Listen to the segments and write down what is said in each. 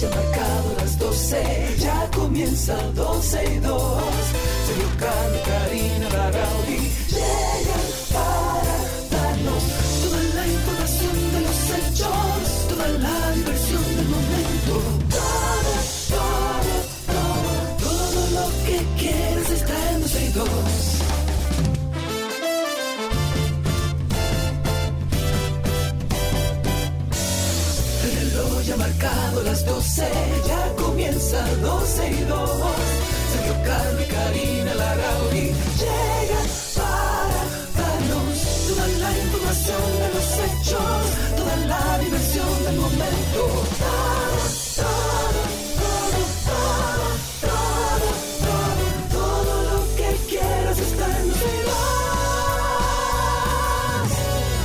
ya marcado las 12, ya comienza 12 y 2. Sergio Carlos, 12 y 2. Sergio Carlos y Karina Larrauri llegan para darnos toda la información de los hechos, toda la diversión del momento. Todo, todo, todo, todo, todo, todo, lo que quieras está en 12 y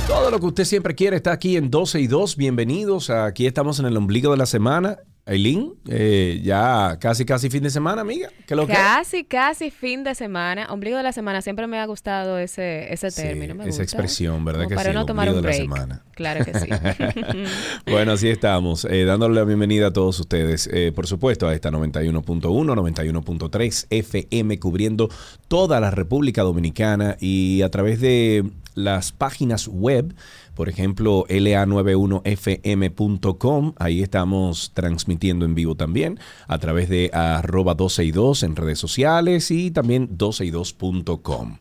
2. Todo lo que usted siempre quiere está aquí en 12 y 2. Bienvenidos. Aquí estamos en el ombligo de la semana. Aileen, eh, ya casi, casi fin de semana, amiga. Casi, casi fin de semana. Ombligo de la semana. Siempre me ha gustado ese, ese Sí, término. esa expresión, ¿verdad Como que para sí? no tomar un ombligo de la break. semana. Claro que sí. Bueno, así estamos, eh, dándole la bienvenida a todos ustedes, eh, por supuesto, a esta 91.1, 91.3 FM, cubriendo toda la República Dominicana y a través de las páginas web, por ejemplo, la91fm.com, ahí estamos transmitiendo en vivo también, a través de arroba 12 y 2 en redes sociales y también 12 y 2.com.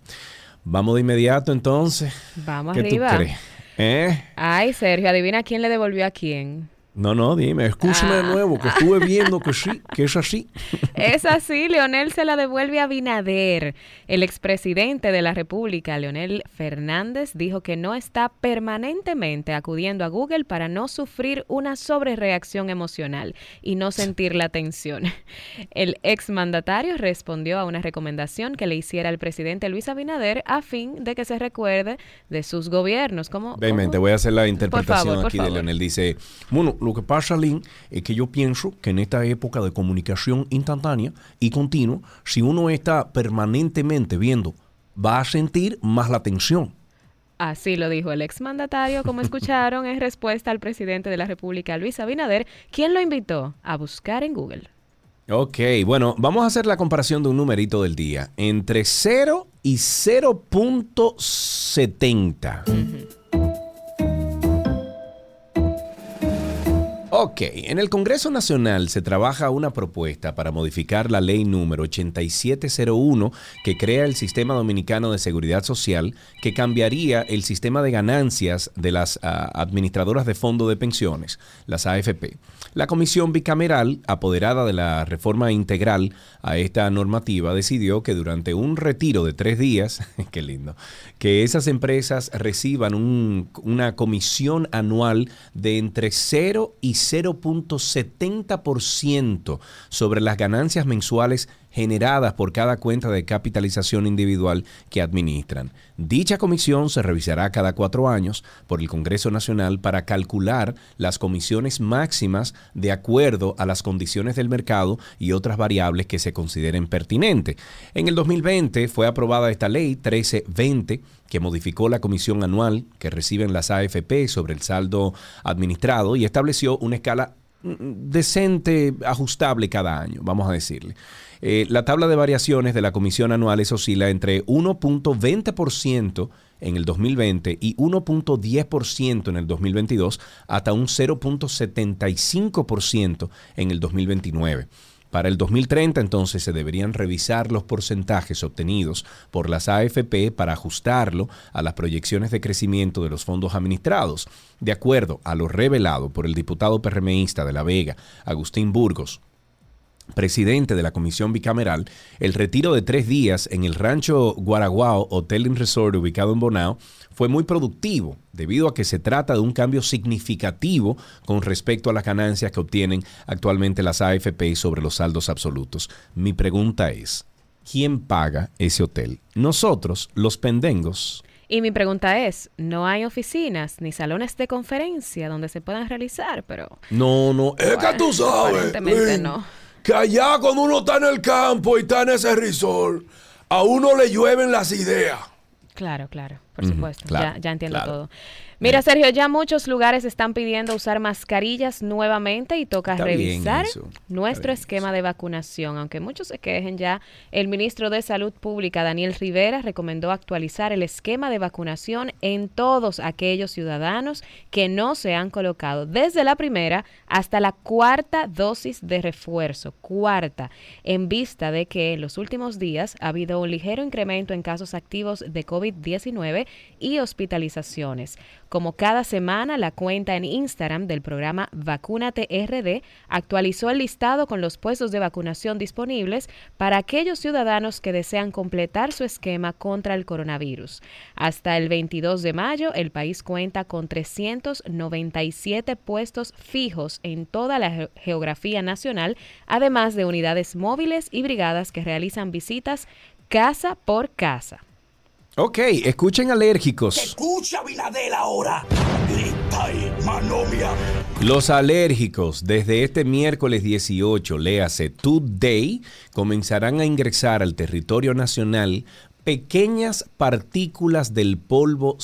Vamos de inmediato entonces. Vamos ¿Qué arriba. tú crees? ¿Eh? Ay, Sergio, adivina quién le devolvió a quién. No, no, dime, escúchame de Ah. nuevo, que estuve viendo que sí, que es así. Es así, Leonel se la devuelve a Binader. El expresidente de la República, Leonel Fernández, dijo que no está permanentemente acudiendo a Google para no sufrir una sobrereacción emocional y no sentir la tensión. El exmandatario respondió a una recomendación que le hiciera el presidente Luis Abinader a fin de que se recuerde de sus gobiernos. Como, Ven, te voy a hacer la interpretación favor, por aquí de. Leonel. Dice, bueno, lo que pasa, Lynn, es que yo pienso que en esta época de comunicación instantánea y continua, si uno está permanentemente viendo, va a sentir más la tensión. Así lo dijo el exmandatario, como escucharon, en respuesta al presidente de la República, Luis Abinader, quien lo invitó a buscar en Google. Ok, bueno, vamos a hacer la comparación de un numerito del día. Entre 0 y 0.70. Ok, en el Congreso Nacional se trabaja una propuesta para modificar la ley número 8701 que crea el Sistema Dominicano de Seguridad Social, que cambiaría el sistema de ganancias de las ah, administradoras de fondo de pensiones, las AFP. La comisión bicameral, apoderada de la reforma integral a esta normativa, decidió que durante un retiro de tres días, qué lindo, que esas empresas reciban un- una comisión anual de entre 0 y 0.70% sobre las ganancias mensuales generadas por cada cuenta de capitalización individual que administran. Dicha comisión se revisará cada cuatro años por el Congreso Nacional para calcular las comisiones máximas de acuerdo a las condiciones del mercado y otras variables que se consideren pertinentes. En el 2020 fue aprobada esta ley 1320 que modificó la comisión anual que reciben las AFP sobre el saldo administrado y estableció una escala mm, decente, ajustable cada año, vamos a decirle. Eh, la tabla de variaciones de la comisión anual es oscila entre 1.20% en el 2020 y 1.10% en el 2022 hasta un 0.75% en el 2029. Para el 2030 entonces se deberían revisar los porcentajes obtenidos por las AFP para ajustarlo a las proyecciones de crecimiento de los fondos administrados. De acuerdo a lo revelado por el diputado PRMista de La Vega, Agustín Burgos, presidente de la comisión bicameral, el retiro de tres días en el rancho Guaraguao Hotel and Resort ubicado en Bonao fue muy productivo debido a que se trata de un cambio significativo con respecto a las ganancias que obtienen actualmente las AFP sobre los saldos absolutos. Mi pregunta es, ¿quién paga ese hotel? ¿Nosotros, los pendengos? Y mi pregunta es, no hay oficinas ni salones de conferencia donde se puedan realizar, pero No, no, es que tú sabes aparentemente Lin, no. Que allá cuando uno está en el campo y está en ese resort, a uno le llueven las ideas. Claro, claro, por supuesto. claro, ya, ya entiendo claro. todo. Mira, Sergio, ya muchos lugares están pidiendo usar mascarillas nuevamente y toca Está revisar nuestro esquema de vacunación. Aunque muchos se quejen ya, el ministro de Salud Pública, Daniel Rivera, recomendó actualizar el esquema de vacunación en todos aquellos ciudadanos que no se han colocado desde la primera hasta la cuarta dosis de refuerzo. Cuarta, en vista de que en los últimos días ha habido un ligero incremento en casos activos de COVID-19 y hospitalizaciones. Como cada semana, la cuenta en Instagram del programa Vacúnate RD actualizó el listado con los puestos de vacunación disponibles para aquellos ciudadanos que desean completar su esquema contra el coronavirus. Hasta el 22 de mayo, el país cuenta con 397 puestos fijos en toda la ge- geografía nacional, además de unidades móviles y brigadas que realizan visitas casa por casa. Ok, escuchen alérgicos. Escucha, Vinadel, ahora. Grita y manomia. Los alérgicos desde este miércoles 18, léase Today, comenzarán a ingresar al territorio nacional pequeñas partículas del polvo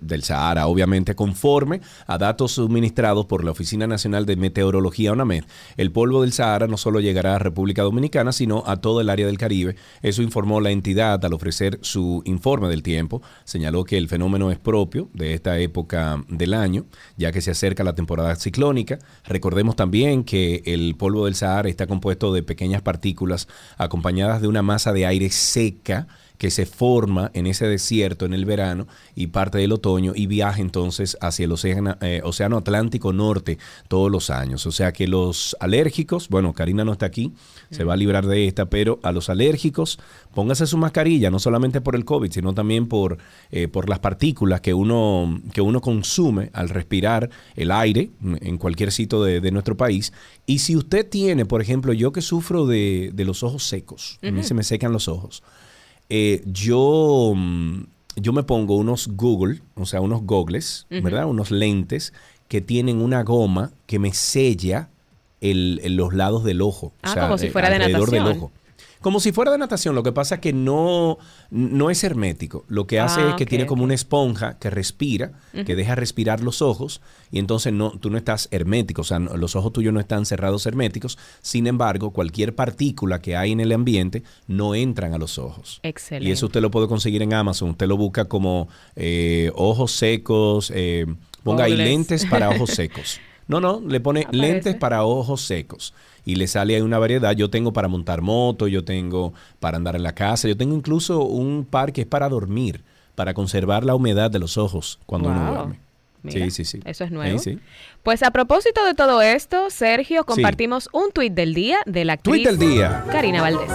del Sahara, obviamente conforme a datos suministrados por la Oficina Nacional de Meteorología ONAMED. El polvo del Sahara no solo llegará a República Dominicana, sino a todo el área del Caribe. Eso informó la entidad al ofrecer su informe del tiempo. Señaló que el fenómeno es propio de esta época del año, ya que se acerca la temporada ciclónica. Recordemos también que el polvo del Sahara está compuesto de pequeñas partículas acompañadas de una masa de aire seca que se forma en ese desierto en el verano y parte del otoño y viaja entonces hacia el océano, eh, océano Atlántico Norte todos los años. O sea que los alérgicos, bueno, Karina no está aquí, se va a librar de esta, pero a los alérgicos, póngase su mascarilla, no solamente por el COVID, sino también por, eh, por las partículas que uno, que uno consume al respirar el aire en cualquier sitio de, de nuestro país. Y si usted tiene, por ejemplo, yo que sufro de, de los ojos secos, a mí se me secan los ojos. Eh, yo, mm, yo me pongo unos Google, o sea, unos gogles, ¿verdad? Unos lentes que tienen una goma que me sella el, el- los lados del ojo. o Ah, sea, como si eh, fuera de alrededor del natación. ojo. Como si fuera de natación, lo que pasa es que no, no es hermético. Lo que hace Ah, es que tiene como una esponja que respira, que deja respirar los ojos y entonces no, tú no estás hermético, o sea, no- los ojos tuyos no están cerrados herméticos. Sin embargo, cualquier partícula que hay en el ambiente no entran a los ojos. Excelente. Y eso usted lo puede conseguir en Amazon. Usted lo busca como eh, ojos secos, eh, ponga ahí lentes para ojos secos. No, no, le pone Aparece. lentes para ojos secos. Y le sale ahí una variedad. Yo tengo para montar moto, yo tengo para andar en la casa, yo tengo incluso un par que es para dormir, para conservar la humedad de los ojos cuando uno duerme. Mira, sí, sí, sí. Eso es nuevo. Sí, sí. Pues a propósito de todo esto, Sergio, compartimos un tuit del día de la actriz del día. Karina Valdés.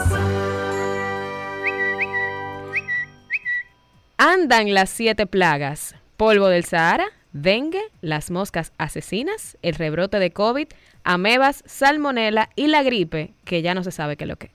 Andan las siete plagas. Polvo del Sahara, dengue, las moscas asesinas, el rebrote de COVID, amebas, salmonela y la gripe, que ya no se sabe qué es lo que.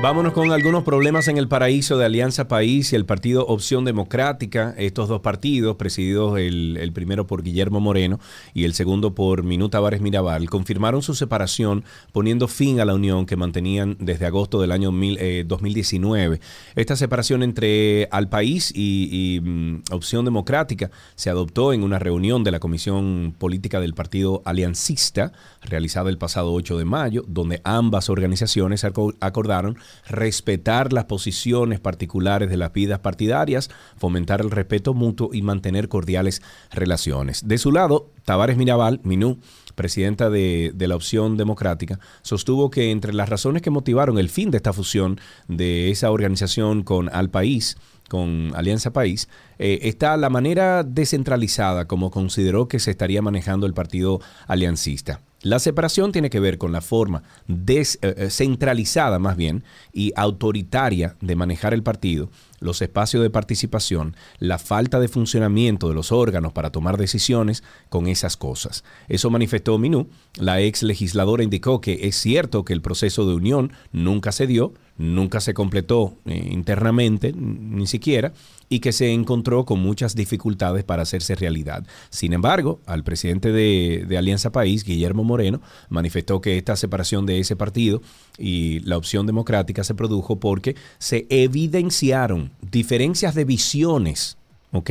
Vámonos con algunos problemas en el paraíso de Alianza País y el partido Opción Democrática. Estos dos partidos, presididos el, el primero por Guillermo Moreno y el segundo por Minú Tavares Mirabal, confirmaron su separación poniendo fin a la unión que mantenían desde agosto del año mil- eh, 2019. Esta separación entre Al País y, mm, Opción Democrática se adoptó en una reunión de la Comisión Política del Partido Aliancista realizada el pasado 8 de mayo, donde ambas organizaciones aco- acordaron respetar las posiciones particulares de las vidas partidarias, fomentar el respeto mutuo y mantener cordiales relaciones. De su lado, Tavares Mirabal, Minú, presidenta de, la opción democrática, sostuvo que entre las razones que motivaron el fin de esta fusión de esa organización con Al País, con Alianza País, eh, está la manera descentralizada como consideró que se estaría manejando el partido aliancista. La separación tiene que ver con la forma descentralizada más bien y autoritaria de manejar el partido, los espacios de participación, la falta de funcionamiento de los órganos para tomar decisiones con esas cosas. Eso manifestó Minú. La ex legisladora indicó que es cierto que el proceso de unión nunca se dio, nunca se completó eh, internamente, ni siquiera, y que se encontró con muchas dificultades para hacerse realidad. Sin embargo, al presidente de, de, Alianza País, Guillermo Moreno, manifestó que esta separación de ese partido y la opción democrática se produjo porque se evidenciaron diferencias de visiones, ¿ok?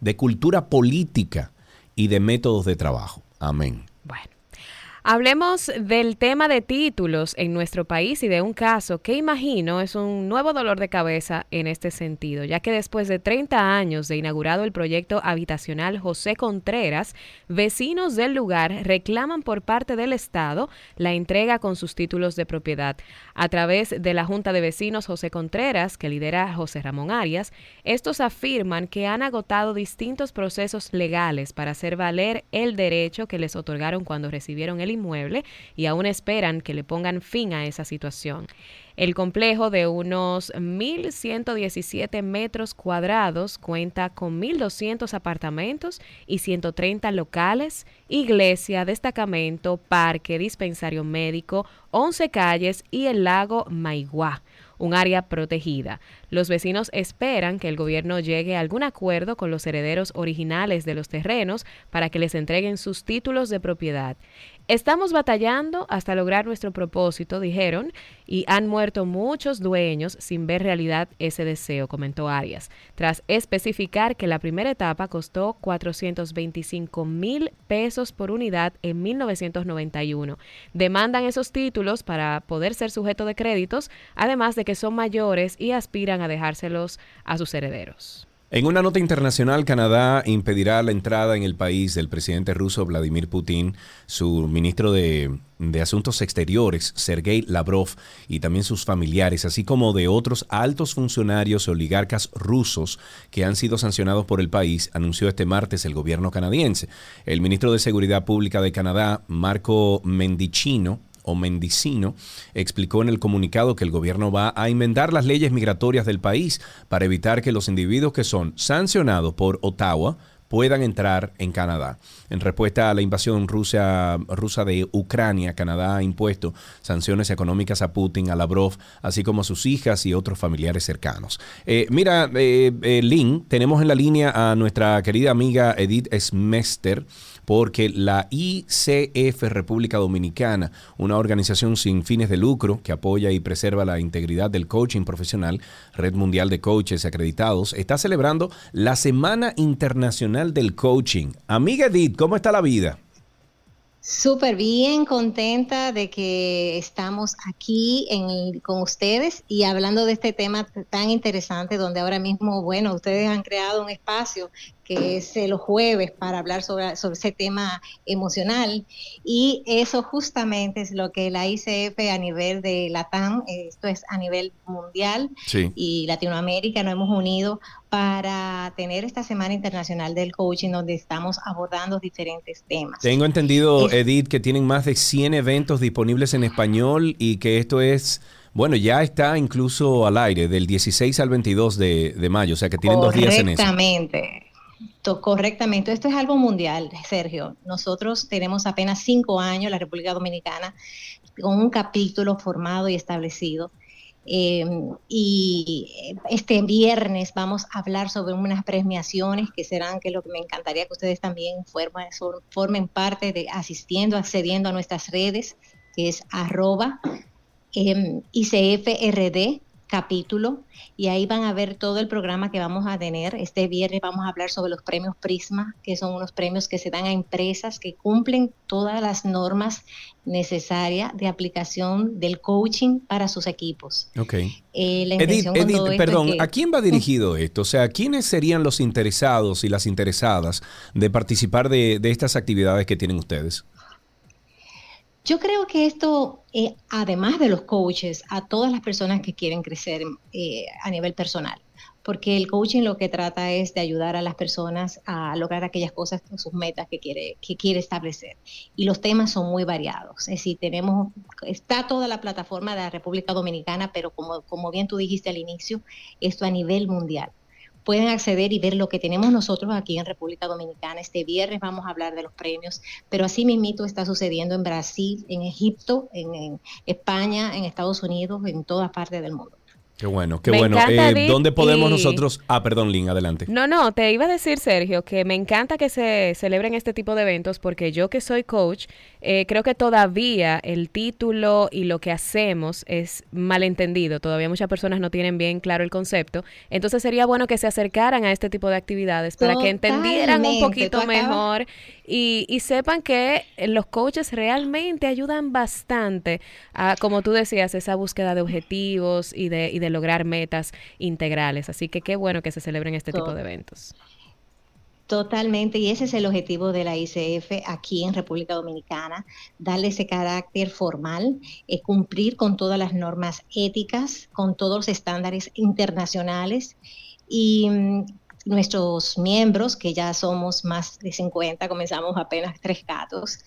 De cultura política y de métodos de trabajo. Amén. Hablemos del tema de títulos en nuestro país y de un caso que imagino es un nuevo dolor de cabeza en este sentido, ya que después de 30 años de inaugurado el proyecto habitacional José Contreras, vecinos del lugar reclaman por parte del Estado la entrega con sus títulos de propiedad. A través de la Junta de Vecinos José Contreras, que lidera José Ramón Arias, estos afirman que han agotado distintos procesos legales para hacer valer el derecho que les otorgaron cuando recibieron el inmueble y aún esperan que le pongan fin a esa situación. El complejo de unos 1.117 metros cuadrados cuenta con 1.200 apartamentos y 130 locales, iglesia, destacamento, parque, dispensario médico, 11 calles y el lago Maiguá un área protegida. Los vecinos esperan que el gobierno llegue a algún acuerdo con los herederos originales de los terrenos para que les entreguen sus títulos de propiedad. Estamos batallando hasta lograr nuestro propósito, dijeron, y han muerto muchos dueños sin ver realidad ese deseo, comentó Arias, tras especificar que la primera etapa costó 425 mil pesos por unidad en 1991. Demandan esos títulos para poder ser sujeto de créditos, además de que son mayores y aspiran a dejárselos a sus herederos. En una nota internacional, Canadá impedirá la entrada en el país del presidente ruso Vladimir Putin, su ministro de, Asuntos Exteriores, Sergei Lavrov, y también sus familiares, así como de otros altos funcionarios y oligarcas rusos que han sido sancionados por el país, anunció este martes el gobierno canadiense. El ministro de Seguridad Pública de Canadá, Marco Mendicino, o Mendicino, explicó en el comunicado que el gobierno va a enmendar las leyes migratorias del país para evitar que los individuos que son sancionados por Ottawa puedan entrar en Canadá. En respuesta a la invasión rusa, rusa de Ucrania, Canadá ha impuesto sanciones económicas a Putin, a Lavrov, así como a sus hijas y otros familiares cercanos. Eh, mira, eh, eh, Lynn, tenemos en la línea a nuestra querida amiga Edith Smester porque la ICF República Dominicana, una organización sin fines de lucro que apoya y preserva la integridad del coaching profesional, Red Mundial de Coaches Acreditados, está celebrando la Semana Internacional del Coaching. Amiga Edith, ¿cómo está la vida? Súper bien, contenta de que estamos aquí con ustedes y hablando de este tema tan interesante donde ahora mismo, bueno, ustedes han creado un espacio que es los jueves para hablar sobre, sobre ese tema emocional. Y eso justamente es lo que la ICF a nivel de LATAM, esto es a nivel mundial y Latinoamérica, nos hemos unido para tener esta Semana Internacional del Coaching donde estamos abordando diferentes temas. Tengo entendido, Edith, que tienen más de 100 eventos disponibles en español y que esto es... Bueno, ya está incluso al aire del 16 al 22 de, de mayo, o sea que tienen dos días en eso. Exactamente. Correctamente, esto es algo mundial, Sergio. Nosotros tenemos apenas cinco años, la República Dominicana, con un capítulo formado y establecido. Em, y este viernes vamos a hablar sobre unas premiaciones que serán, que lo que me encantaría que ustedes también formen, formen parte de asistiendo, accediendo a nuestras redes, que es arroba eh, ICFRD capítulo y ahí van a ver todo el programa que vamos a tener. Este viernes vamos a hablar sobre los premios Prisma, que son unos premios que se dan a empresas que cumplen todas las normas necesarias de aplicación del coaching para sus equipos. Ok. Eh, Edith, perdón, ¿a quién va dirigido esto? O sea, ¿quiénes serían los interesados y las interesadas de participar de estas actividades que tienen ustedes? Yo creo que esto, eh, además de los coaches, a todas las personas que quieren crecer eh, a nivel personal, porque el coaching lo que trata es de ayudar a las personas a lograr aquellas cosas, sus metas que quiere, que quiere establecer. Y los temas son muy variados. Es decir, tenemos, está toda la plataforma de la República Dominicana, pero como, como bien tú dijiste al inicio, esto a nivel mundial pueden acceder y ver lo que tenemos nosotros aquí en República Dominicana. Este viernes vamos a hablar de los premios, pero así mismito está sucediendo en Brasil, en Egipto, en España, en Estados Unidos, en todas partes del mundo. Qué bueno, qué bueno. Eh, ¿Dónde podemos nosotros? Ah, perdón, Lynn, adelante. No, no, te iba a decir, Sergio, que me encanta que se celebren este tipo de eventos porque yo que soy coach, eh, creo que todavía el título y lo que hacemos es malentendido. Todavía muchas personas no tienen bien claro el concepto. Entonces sería bueno que se acercaran a este tipo de actividades para que entendieran un poquito mejor y, y, sepan que los coaches realmente ayudan bastante a, como tú decías, esa búsqueda de objetivos y de, y de lograr metas integrales. Así que qué bueno que se celebren este tipo de eventos. Totalmente, y ese es el objetivo de la ICF aquí en República Dominicana, darle ese carácter formal, eh, cumplir con todas las normas éticas, con todos los estándares internacionales y mm, nuestros miembros, que ya somos más de 50, comenzamos apenas tres gatos,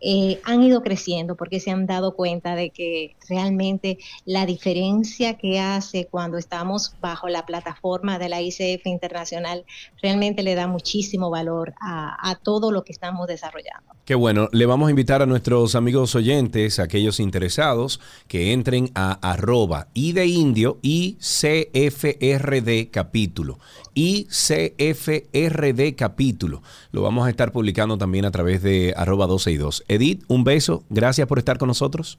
eh, han ido creciendo porque se han dado cuenta de que realmente la diferencia que hace cuando estamos bajo la plataforma de la ICF Internacional realmente le da muchísimo valor a, todo lo que estamos desarrollando. Qué bueno, le vamos a invitar a nuestros amigos oyentes, aquellos interesados, que entren a arroba y de indio y CFRD capítulo. ICFRD capítulo. Lo vamos a estar publicando también a través de arroba 262. Edith, un beso. Gracias por estar con nosotros.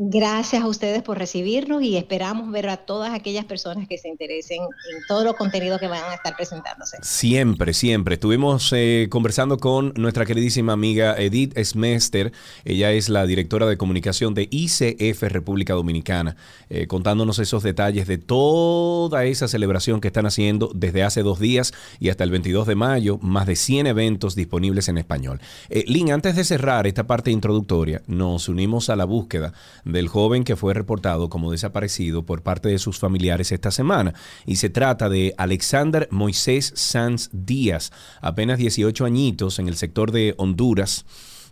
Gracias a ustedes por recibirnos y esperamos ver a todas aquellas personas que se interesen en todo los contenidos que van a estar presentándose. Siempre, siempre. Estuvimos eh, conversando con nuestra queridísima amiga Edith Smester. Ella es la directora de comunicación de ICF República Dominicana, eh, contándonos esos detalles de toda esa celebración que están haciendo desde hace dos días y hasta el 22 de mayo, más de 100 eventos disponibles en español. Eh, Lynn, antes de cerrar esta parte introductoria, nos unimos a la búsqueda del joven que fue reportado como desaparecido por parte de sus familiares esta semana. Y se trata de Alexander Moisés Sanz Díaz, apenas 18 añitos en el sector de Honduras.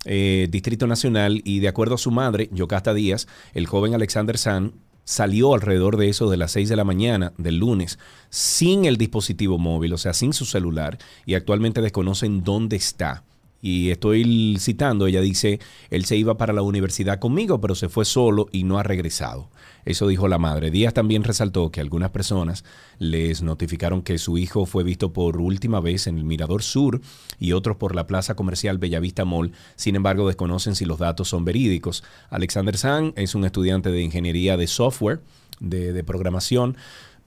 Eh, Distrito Nacional y de acuerdo a su madre, Yocasta Díaz, el joven Alexander Sanz salió alrededor de eso de las 6 de la mañana del lunes sin el dispositivo móvil, o sea, sin su celular, y actualmente desconocen dónde está. Y estoy citando, ella dice, él se iba para la universidad conmigo, pero se fue solo y no ha regresado. Eso dijo la madre. Díaz también resaltó que algunas personas les notificaron que su hijo fue visto por última vez en el Mirador Sur y otros por la plaza comercial Bellavista Mall. Sin embargo, desconocen si los datos son verídicos. Alexander San es un estudiante de ingeniería de software, de, de programación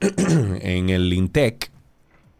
en el INTEC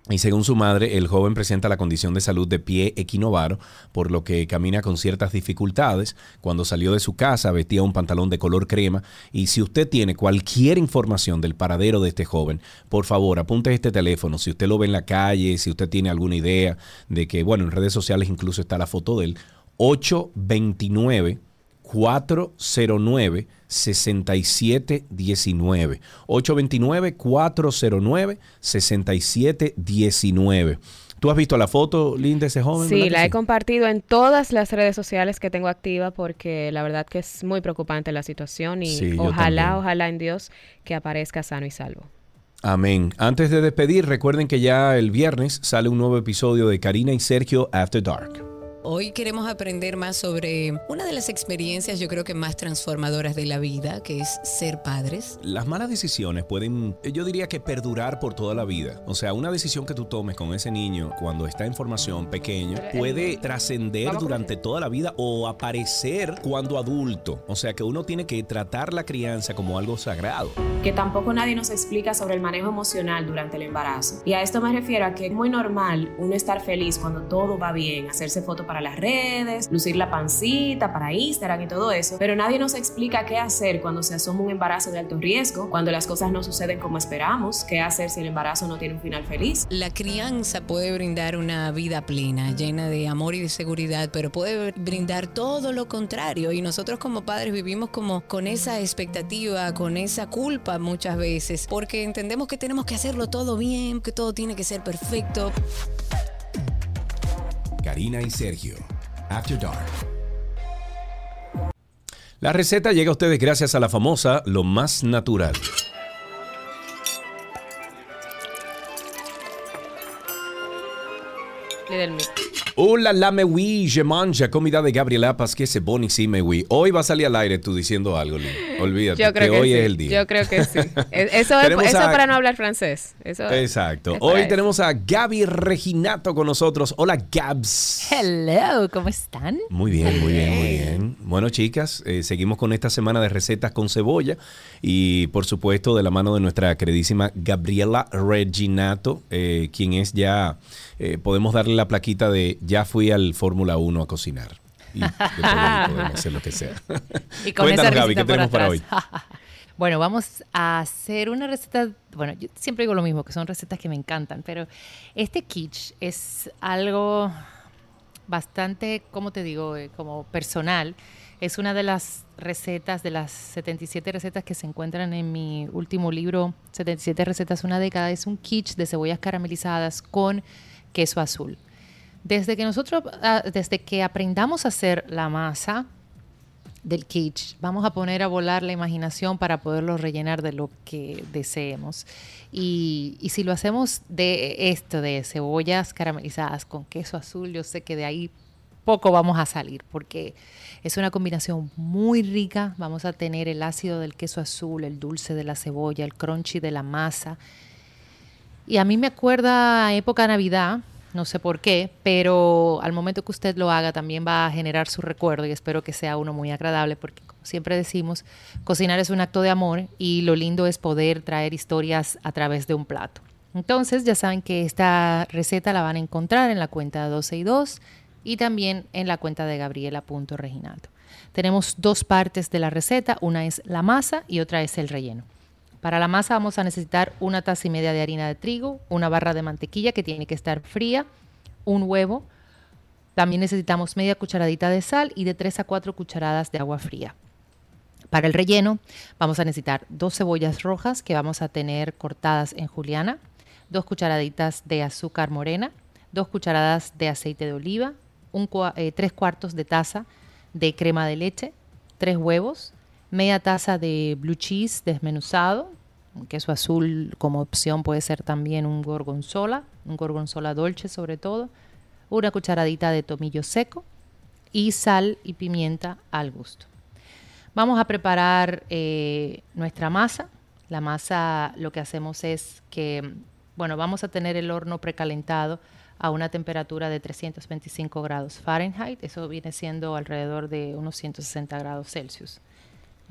y según su madre, el joven presenta la condición de salud de pie equinovaro, por lo que camina con ciertas dificultades. Cuando salió de su casa vestía un pantalón de color crema. Y si usted tiene cualquier información del paradero de este joven, por favor, apunte este teléfono. Si usted lo ve en la calle, si usted tiene alguna idea de que, bueno, en redes sociales incluso está la foto de él, 829 409 6719 829 409 6719 ¿Tú has visto la foto, Linda, de ese joven? Sí, la he compartido en todas las redes sociales que tengo activa porque la verdad que es muy preocupante la situación y ojalá, ojalá en Dios que aparezca sano y salvo. Amén. Antes de despedir, recuerden que ya el viernes sale un nuevo episodio de Karina y Sergio After Dark. Hoy queremos aprender más sobre una de las experiencias yo creo que más transformadoras de la vida, que es ser padres. Las malas decisiones pueden, yo diría que perdurar por toda la vida. O sea, una decisión que tú tomes con ese niño cuando está en formación pequeño puede trascender durante toda la vida o aparecer cuando adulto. O sea, que uno tiene que tratar la crianza como algo sagrado. Que tampoco nadie nos explica sobre el manejo emocional durante el embarazo. Y a esto me refiero a que es muy normal uno estar feliz cuando todo va bien, hacerse fotos para las redes, lucir la pancita para Instagram y todo eso, pero nadie nos explica qué hacer cuando se asoma un embarazo de alto riesgo, cuando las cosas no suceden como esperamos, qué hacer si el embarazo no tiene un final feliz. La crianza puede brindar una vida plena, llena de amor y de seguridad, pero puede brindar todo lo contrario y nosotros como padres vivimos como con esa expectativa, con esa culpa muchas veces, porque entendemos que tenemos que hacerlo todo bien, que todo tiene que ser perfecto. Karina y Sergio. After Dark. La receta llega a ustedes gracias a la famosa Lo Más Natural. Hola, la me oui, je mange, comida de Gabriela Paz, que se buenísima, me oui. Hoy va a salir al aire tú diciendo algo, Lin. Olvídate, Yo creo que, que, hoy sí. es el día. Yo creo que sí. Es- Eso es, eso a- para no hablar francés. Eso, Exacto. es Hoy eso. tenemos a Gaby Reginato con nosotros. Hola, Gabs. Hello, ¿cómo están? Muy bien, muy bien, muy bien. Bueno, chicas, eh, seguimos con esta semana de recetas con cebolla y, por supuesto, de la mano de nuestra queridísima Gabriela Reginato, eh, quien es ya, eh, podemos darle la plaquita de ya fui al Fórmula 1 a cocinar. Y podemos hacer lo que sea. Y con Cuéntanos, esa Gaby, ¿qué tenemos para hoy? bueno, vamos a hacer una receta. Bueno, yo siempre digo lo mismo, que son recetas que me encantan, pero este quiche es algo bastante, ¿cómo te digo? Eh, como personal. Es una de las recetas, de las 77 recetas que se encuentran en mi último libro, 77 recetas, una década. Es un quiche de cebollas caramelizadas con queso azul. Desde que nosotros, ah, desde que aprendamos a hacer la masa, del quiche. Vamos a poner a volar la imaginación para poderlo rellenar de lo que deseemos. Y, y si lo hacemos de esto, de cebollas caramelizadas con queso azul, yo sé que de ahí poco vamos a salir porque es una combinación muy rica. Vamos a tener el ácido del queso azul, el dulce de la cebolla, el crunchy de la masa. Y a mí me acuerda época Navidad, no sé por qué, pero al momento que usted lo haga también va a generar su recuerdo y espero que sea uno muy agradable porque como siempre decimos, cocinar es un acto de amor y lo lindo es poder traer historias a través de un plato. Entonces ya saben que esta receta la van a encontrar en la cuenta 12 y 2 y también en la cuenta de gabriela.reginato. Tenemos dos partes de la receta, una es la masa y otra es el relleno. Para la masa vamos a necesitar una taza y media de harina de trigo, una barra de mantequilla que tiene que estar fría, un huevo, también necesitamos media cucharadita de sal y de 3 a 4 cucharadas de agua fría. Para el relleno vamos a necesitar dos cebollas rojas que vamos a tener cortadas en juliana, dos cucharaditas de azúcar morena, dos cucharadas de aceite de oliva, un eh, tres cuartos de taza de crema de leche, tres huevos, media taza de blue cheese desmenuzado, queso azul como opción puede ser también un gorgonzola, un gorgonzola dolce sobre todo, una cucharadita de tomillo seco y sal y pimienta al gusto. Vamos a preparar eh, nuestra masa. La masa lo que hacemos es que, bueno, vamos a tener el horno precalentado a una temperatura de 325 grados Fahrenheit. Eso viene siendo alrededor de unos 160 grados Celsius.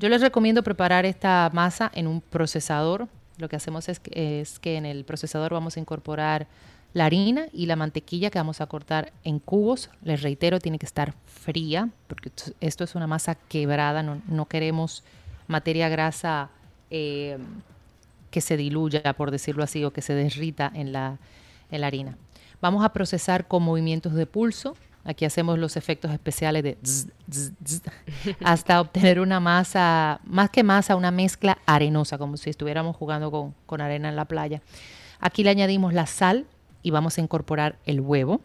Yo les recomiendo preparar esta masa en un procesador. Lo que hacemos es que, es que en el procesador vamos a incorporar la harina y la mantequilla que vamos a cortar en cubos. Les reitero, tiene que estar fría porque esto- es una masa quebrada. No, queremos materia grasa eh, que se diluya, por decirlo así, o que se derrita en la harina. Vamos a procesar con movimientos de pulso. Aquí hacemos los efectos especiales de hasta obtener una masa, más que masa, una mezcla arenosa, como si estuviéramos jugando con, con arena en la playa. Aquí le añadimos la sal y vamos a incorporar el huevo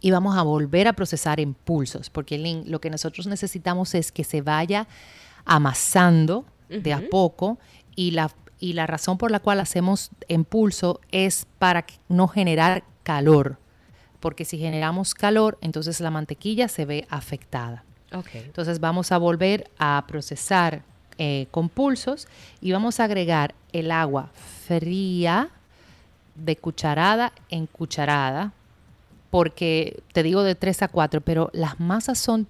y vamos a volver a procesar en pulsos, porque lo que nosotros necesitamos es que se vaya amasando de a poco y la, y la razón por la cual hacemos en pulso es para no generar calor, porque si generamos calor, entonces la mantequilla se ve afectada. Ok. Entonces vamos a volver a procesar eh, con pulsos y vamos a agregar el agua fría de cucharada en cucharada, porque te digo de 3 a 4, pero las masas son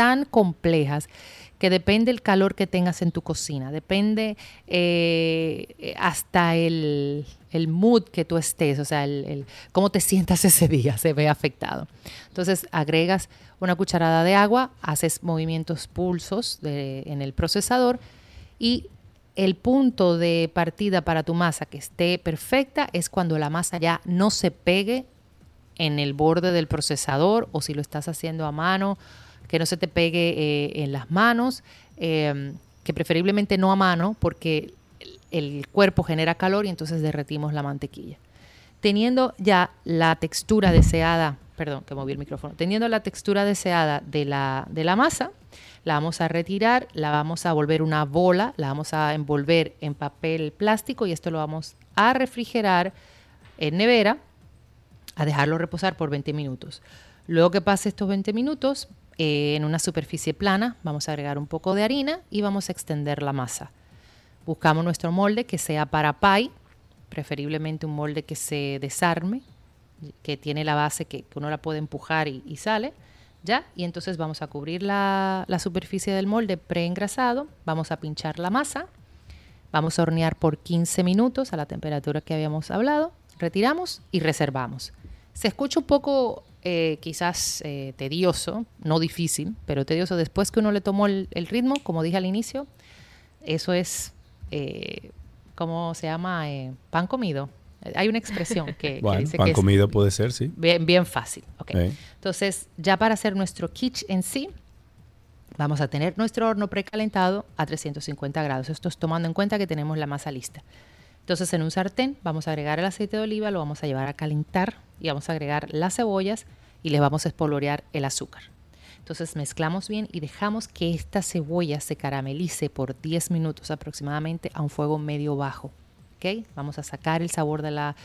tan complejas que depende el calor que tengas en tu cocina, depende eh, hasta el, el mood que tú estés, o sea, el, cómo te sientas ese día se ve afectado. Entonces agregas una cucharada de agua, haces movimientos pulsos en el procesador y el punto de partida para tu masa que esté perfecta es cuando la masa ya no se pegue en el borde del procesador o si lo estás haciendo a mano, que no se te pegue eh, en las manos, eh, que preferiblemente no a mano porque el, el cuerpo genera calor y entonces derretimos la mantequilla. Teniendo ya la textura deseada, perdón, que moví el micrófono, teniendo la textura deseada de la, de la masa, la vamos a retirar, la vamos a volver una bola, la vamos a envolver en papel plástico y esto lo vamos a refrigerar en nevera a dejarlo reposar por 20 minutos. Luego que pase estos 20 minutos, eh, en una superficie plana vamos a agregar un poco de harina y vamos a extender la masa. Buscamos nuestro molde que sea para pie, preferiblemente un molde que se desarme, que tiene la base que, que uno la puede empujar y, sale. ¿Ya? Y entonces vamos a cubrir la, la superficie del molde preengrasado, vamos a pinchar la masa, vamos a hornear por 15 minutos a la temperatura que habíamos hablado, retiramos y reservamos. Se escucha un poco eh, quizás eh, tedioso, no difícil, pero tedioso después que uno le tomó el, el ritmo, como dije al inicio, eso es, eh, ¿cómo se llama? Eh, pan comido. Hay una expresión que, que Bueno, dice pan que es comido puede ser, sí. bien, bien fácil. ok. Eh. Entonces, ya para hacer nuestro quiche en sí, vamos a tener nuestro horno precalentado a 350 grados. Esto es tomando en cuenta que tenemos la masa lista. Entonces, en un sartén vamos a agregar el aceite de oliva, lo vamos a llevar a calentar y vamos a agregar las cebollas y le vamos a espolvorear el azúcar. Entonces mezclamos bien y dejamos que esta cebolla se caramelice por 10 minutos aproximadamente a un fuego medio bajo. ¿ok? Vamos a sacar el sabor de la,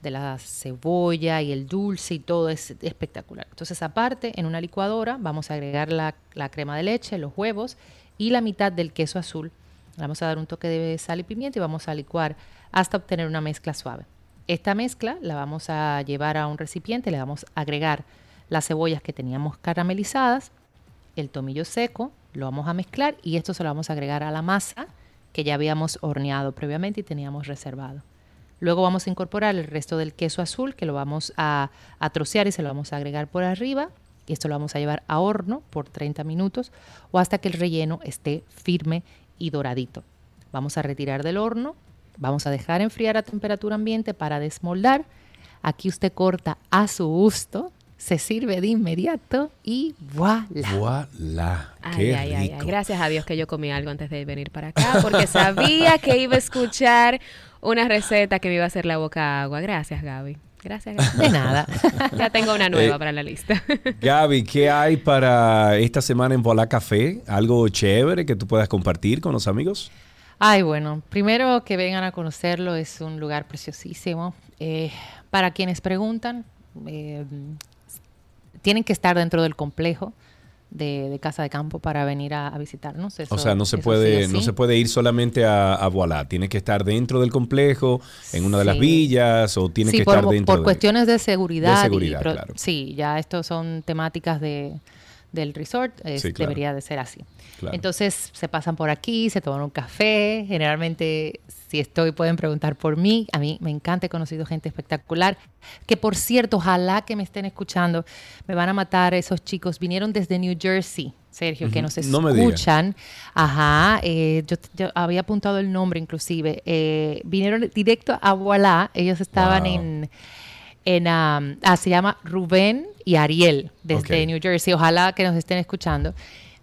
de la cebolla y el dulce y todo es espectacular. Entonces aparte, en una licuadora vamos a agregar la, la crema de leche, los huevos y la mitad del queso azul. Vamos a dar un toque de sal y pimienta y vamos a licuar hasta obtener una mezcla suave. Esta mezcla la vamos a llevar a un recipiente, le vamos a agregar las cebollas que teníamos caramelizadas, el tomillo seco, lo vamos a mezclar y esto se lo vamos a agregar a la masa que ya habíamos horneado previamente y teníamos reservado. Luego vamos a incorporar el resto del queso azul que lo vamos a, a trocear y se lo vamos a agregar por arriba. Y esto lo vamos a llevar a horno por 30 minutos o hasta que el relleno esté firme y doradito. Vamos a retirar del horno, vamos a dejar enfriar a temperatura ambiente para desmoldar. Aquí usted corta a su gusto, se sirve de inmediato y voilà. Voilà. Ay, Qué ay, ay, ay. Gracias a Dios que yo comí algo antes de venir para acá, porque sabía que iba a escuchar una receta que me iba a hacer la boca agua. Gracias, Gaby. Gracias, gracias. De nada. Ya tengo una nueva Eh, para la lista. Gaby, ¿qué hay para esta semana en Voilà Café? ¿Algo chévere que tú puedas compartir con los amigos? Ay, bueno, primero que vengan a conocerlo, es un lugar preciosísimo. Eh, para quienes preguntan, eh, tienen que estar dentro del complejo de, de Casa de Campo para venir a, a visitarnos. o sea, no se puede, sí no se puede ir solamente a, a Voilà. Tiene que estar dentro del complejo, en una de las villas, o tiene Sí, que por, estar dentro por de- cuestiones de seguridad. De seguridad, claro. Sí, ya estos son temáticas de, del resort. es- Sí, claro. Debería de ser así. Claro. Entonces se pasan por aquí, se toman un café. Generalmente, si estoy, pueden preguntar por mí. A mí me encanta, he conocido gente espectacular. Que por cierto, ojalá que me estén escuchando. Me van a matar esos chicos. Vinieron desde New Jersey, Sergio, que Ujú. nos No me digas. escuchan. Ajá, eh, yo, yo había apuntado el nombre inclusive. Eh, vinieron directo a Voilà. Ellos estaban Wow. en en, um, ah, se llama Rubén y Ariel desde. New Jersey. Ojalá que nos estén escuchando.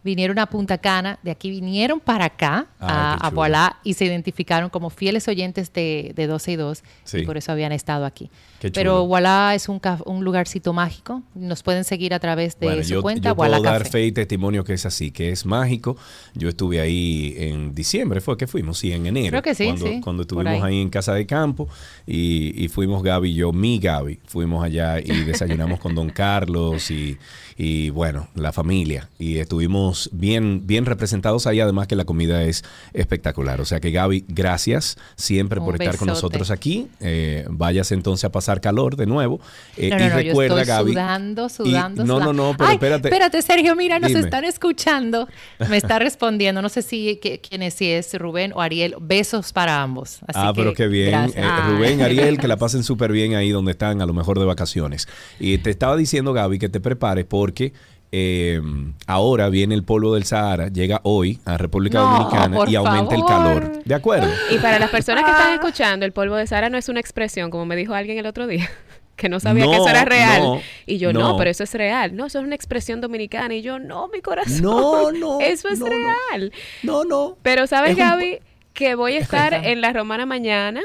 Vinieron a Punta Cana, de aquí vinieron para acá, Ay, a, a y se identificaron como fieles oyentes de, de 12 y 2, Sí. y por eso habían estado aquí. Pero. Voilà es un, un lugarcito mágico. Nos pueden seguir a través de Bueno, su yo, cuenta, yo puedo dar Café. fe y testimonio que es así, que es mágico. Yo estuve ahí en diciembre, fue que fuimos, sí, en enero. Creo que sí, cuando, sí, Cuando estuvimos ahí. ahí. en Casa de Campo y, y fuimos Gaby y yo, mi Gaby, fuimos allá y desayunamos con Don Carlos y, y, bueno, la familia. Y estuvimos bien, bien representados ahí, además que la comida es espectacular. O sea que Gaby, gracias siempre Un por estar con nosotros aquí. Eh, váyase entonces a pasar calor de nuevo. Eh, No, no, y no, recuerda, yo estoy Gaby. sudando, sudando, no, no, sudando. no, pero Ay, espérate. Espérate, Sergio, mira, nos Dime. están escuchando. Me está respondiendo. No sé si que- quién es, si es Rubén o Ariel. Besos para ambos. Así ah, pero qué bien. Eh, Ay. Rubén, Ariel, que la pasen súper bien ahí donde están, a lo mejor de vacaciones. Y te estaba diciendo, Gaby, que te prepares porque eh, ahora viene el polvo del Sahara, llega hoy a República No, Dominicana y aumenta el calor. ¿De acuerdo? Y para las personas que Ah. están escuchando, el polvo de Sara no es una expresión, como me dijo alguien el otro día, que no sabía que eso era real. no, y yo, no. no. pero eso es real. No, eso es una expresión dominicana. Y yo, no, mi corazón. No, no, Eso es real. No, no. Pero Es ¿sabes, un Gaby? Que voy a estar en la Romana mañana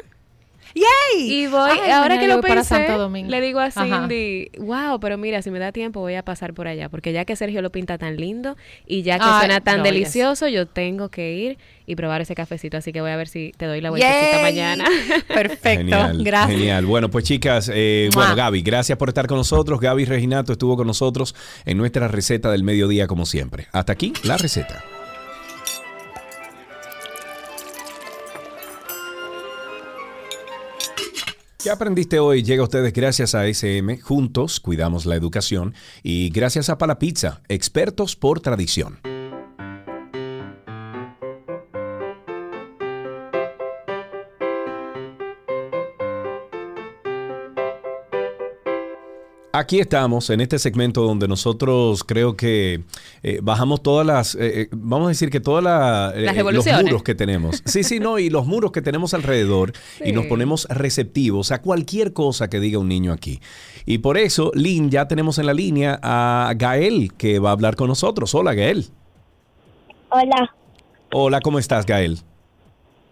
¡Yay! Y voy, Ay, ahora que lo pensé, le digo a Ajá. Cindy, wow, pero mira, si me da tiempo voy a pasar por allá, porque ya que Sergio lo pinta tan lindo y ya que Ay, suena tan no, yes. delicioso, yo tengo que ir y probar ese cafecito, así que voy a ver si te doy la vueltecita Yay. mañana. Perfecto, Genial, gracias. Genial. Bueno, pues chicas, eh, bueno, Gaby, gracias por estar con nosotros. Gaby Reginato estuvo con nosotros en nuestra receta del mediodía, como siempre. Hasta aquí la receta. ¿Qué aprendiste hoy? Llega a ustedes gracias a SM. Juntos cuidamos la educación y gracias a Pala Pizza, expertos por tradición. Aquí estamos en este segmento donde nosotros creo que eh, bajamos todas las, eh, eh, vamos a decir que todas la, eh, Las los muros que tenemos. Sí, sí, no, y los muros que tenemos alrededor y nos ponemos receptivos a cualquier cosa que diga un niño aquí. Y por eso, Lynn, ya tenemos en la línea a Gael que va a hablar con nosotros. Hola, Gael. Hola, Hola, ¿cómo estás, Gael?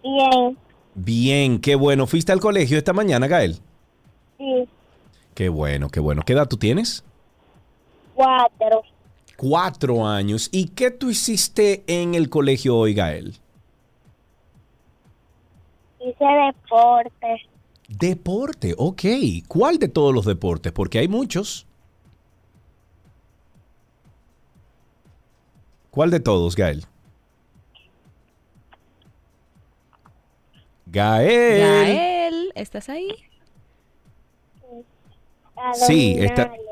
bien, Bien, qué bueno. ¿Fuiste al colegio esta mañana, Gael? sí, Qué bueno, qué bueno. ¿Qué edad tú tienes? cuatro. Cuatro años. ¿Y qué tú hiciste en el colegio hoy, Gael? Hice deporte, Deporte, ok. ¿Cuál de todos los deportes? Porque hay muchos. ¿Cuál de todos, Gael? Gael. Gael, ¿estás ahí? Sí, está- abdominales.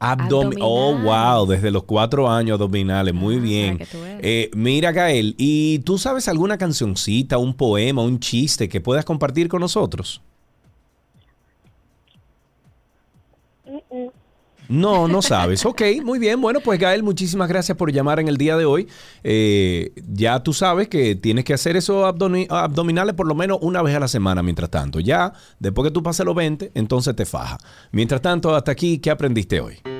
Abdomi- oh, wow, desde los cuatro años abdominales, muy Ah, bien. Eh, mira, Gael, ¿y tú sabes alguna cancioncita, un poema, un chiste que puedas compartir con nosotros? No, no sabes. Ok, muy bien. Bueno, pues Gael, muchísimas gracias por llamar en el día de hoy. Eh, ya tú sabes que tienes que hacer esos abdominales por lo menos una vez a la semana mientras tanto. Ya, después que tú pases los 20, entonces te faja. Mientras tanto, hasta aquí, ¿qué aprendiste hoy?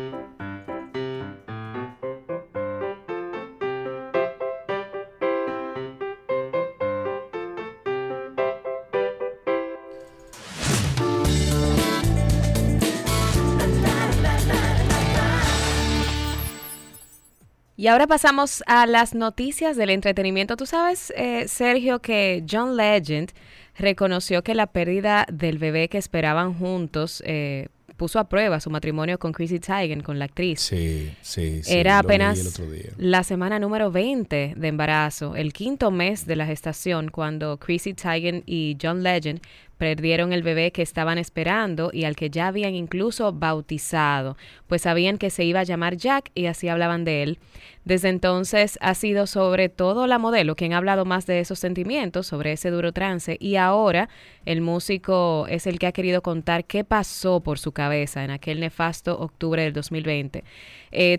Y ahora pasamos a las noticias del entretenimiento. Tú sabes, eh, Sergio, que John Legend reconoció que la pérdida del bebé que esperaban juntos eh, puso a prueba su matrimonio con Chrissy Teigen, con la actriz. Sí, sí, sí. Era apenas la semana número 20 de embarazo, el quinto mes de la gestación, cuando Chrissy Teigen y John Legend perdieron el bebé que estaban esperando y al que ya habían incluso bautizado, pues sabían que se iba a llamar Jack y así hablaban de él. Desde entonces ha sido sobre todo la modelo quien ha hablado más de esos sentimientos, sobre ese duro trance, y ahora el músico es el que ha querido contar qué pasó por su cabeza en aquel nefasto octubre del 2020. Eh,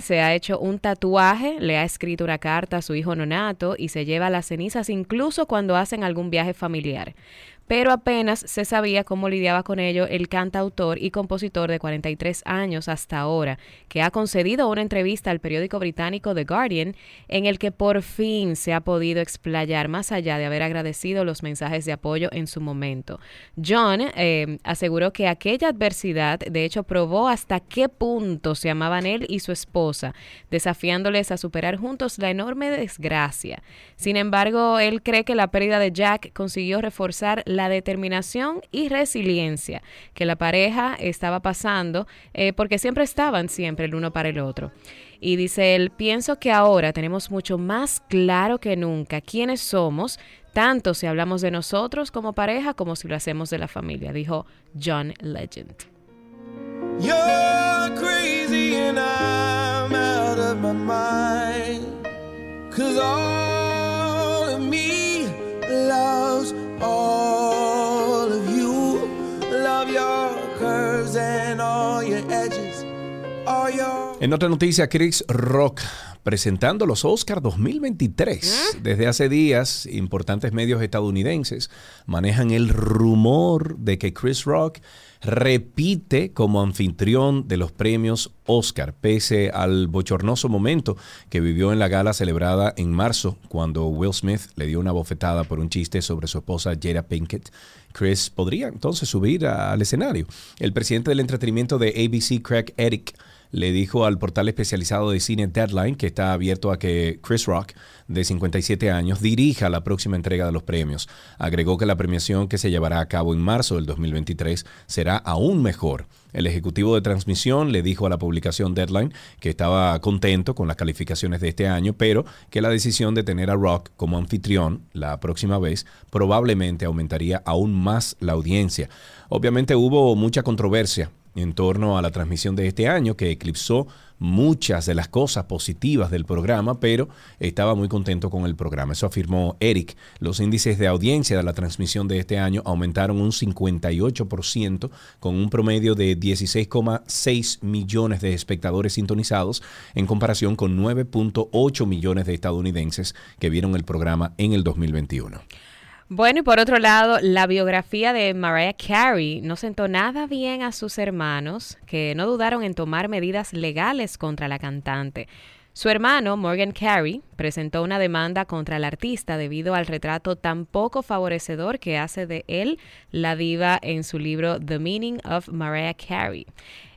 se ha hecho un tatuaje, le ha escrito una carta a su hijo nonato y se lleva las cenizas incluso cuando hacen algún viaje familiar pero apenas se sabía cómo lidiaba con ello el cantautor y compositor de 43 años hasta ahora, que ha concedido una entrevista al periódico británico The Guardian en el que por fin se ha podido explayar más allá de haber agradecido los mensajes de apoyo en su momento. John eh, aseguró que aquella adversidad de hecho probó hasta qué punto se amaban él y su esposa, desafiándoles a superar juntos la enorme desgracia. Sin embargo, él cree que la pérdida de Jack consiguió reforzar determinación y resiliencia que la pareja estaba pasando eh, porque siempre estaban siempre el uno para el otro. Y dice él, pienso que ahora tenemos mucho más claro que nunca quiénes somos, tanto si hablamos de nosotros como pareja como si lo hacemos de la familia, dijo John Legend. You're crazy and I'm out of my mind. Cause all of me loves all of you. Love your curves and all your edges. All your En otra noticia, Chris Rock presentando los Oscars 2023. Desde hace días, importantes medios estadounidenses manejan el rumor de que Chris Rock repite como anfitrión de los premios Oscar, pese al bochornoso momento que vivió en la gala celebrada en marzo, cuando Will Smith le dio una bofetada por un chiste sobre su esposa Jada Pinkett. Chris podría entonces subir al escenario. El presidente del entretenimiento de ABC, Craig Eric, le dijo al portal especializado de cine Deadline que está abierto a que Chris Rock, de 57 años, dirija la próxima entrega de los premios. Agregó que la premiación que se llevará a cabo en marzo del 2023 será aún mejor. El ejecutivo de transmisión le dijo a la publicación Deadline que estaba contento con las calificaciones de este año, pero que la decisión de tener a Rock como anfitrión la próxima vez probablemente aumentaría aún más la audiencia. Obviamente hubo mucha controversia en torno a la transmisión de este año que eclipsó muchas de las cosas positivas del programa, pero estaba muy contento con el programa. Eso afirmó Eric. Los índices de audiencia de la transmisión de este año aumentaron un 58% con un promedio de 16,6 millones de espectadores sintonizados en comparación con 9.8 millones de estadounidenses que vieron el programa en el 2021. Bueno, y por otro lado, la biografía de Mariah Carey no sentó nada bien a sus hermanos, que no dudaron en tomar medidas legales contra la cantante. Su hermano, Morgan Carey, presentó una demanda contra el artista debido al retrato tan poco favorecedor que hace de él la diva en su libro The Meaning of Mariah Carey.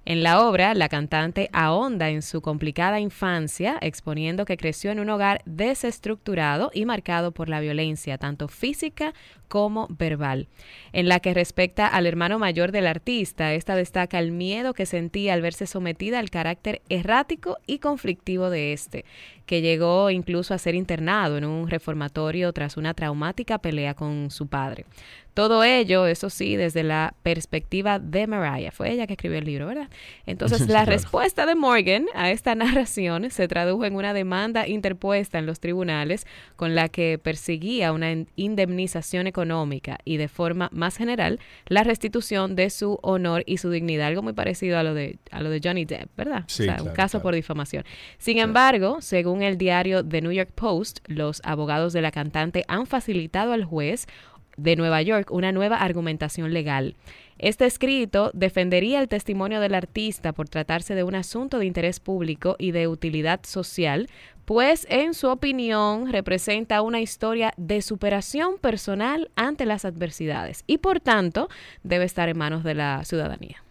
En la obra, la cantante ahonda en su complicada infancia, exponiendo que creció en un hogar desestructurado y marcado por la violencia, tanto física como verbal. En la que respecta al hermano mayor del artista, esta destaca el miedo que sentía al verse sometida al carácter errático y conflictivo de este, que llegó incluso a ser internado en un reformatorio tras una traumática pelea con su padre. Todo ello, eso sí, desde la perspectiva de Mariah. Fue ella que escribió el libro, ¿verdad? Entonces, la respuesta de Morgan a esta narración se tradujo en una demanda interpuesta en los tribunales con la que perseguía una indemnización económica y de forma más general la restitución de su honor y su dignidad, algo muy parecido a lo de, a lo de Johnny Depp, ¿verdad? Sí, o sea, un caso por difamación. Sin embargo, según el diario The New York Post, los abogados de la cantante han facilitado al juez de Nueva York una nueva argumentación legal. Este escrito defendería el testimonio del artista por tratarse de un asunto de interés público y de utilidad social, pues en su opinión representa una historia de superación personal ante las adversidades y por tanto debe estar en manos de la ciudadanía.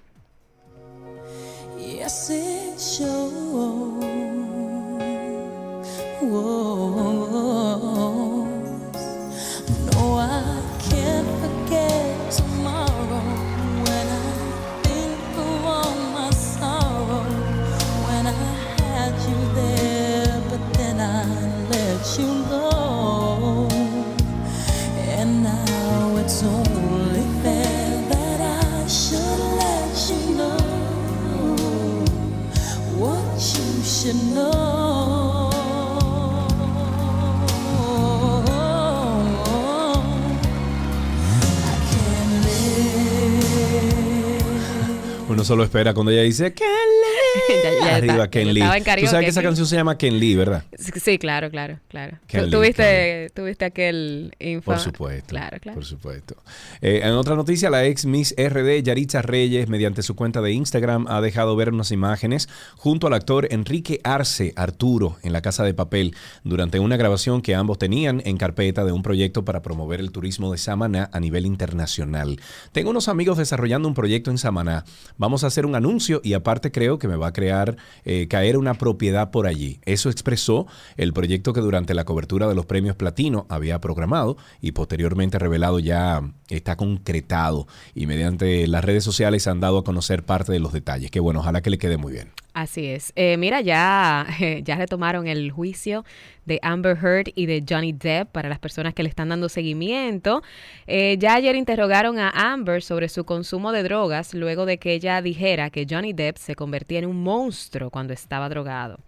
You go. And now it's only fair that I should let you know what you should know. Uno solo espera cuando ella dice Ken Lee. Ya- ya Arriba está- Ken Lee. estaba en Tú sabes que esa canción se llama Ken Lee, ¿verdad? Sí, claro, claro, claro. Tú- Tuviste, tuviste aquel info. Por supuesto. Claro, claro. Por supuesto. Eh, en otra noticia, la ex Miss RD Yaritza Reyes, mediante su cuenta de Instagram, ha dejado ver unas imágenes junto al actor Enrique Arce Arturo en la Casa de Papel durante una grabación que ambos tenían en carpeta de un proyecto para promover el turismo de Samaná a nivel internacional. Tengo unos amigos desarrollando un proyecto en Samaná. Vamos a hacer un anuncio y aparte creo que me va a crear eh, caer una propiedad por allí. Eso expresó el proyecto que durante la cobertura de los premios Platino había programado y posteriormente revelado ya está concretado y mediante las redes sociales han dado a conocer parte de los detalles. Que bueno, ojalá que le quede muy bien. Así es. Eh, mira, ya, ya retomaron el juicio de Amber Heard y de Johnny Depp para las personas que le están dando seguimiento. Eh, ya ayer interrogaron a Amber sobre su consumo de drogas luego de que ella dijera que Johnny Depp se convertía en un monstruo cuando estaba drogado.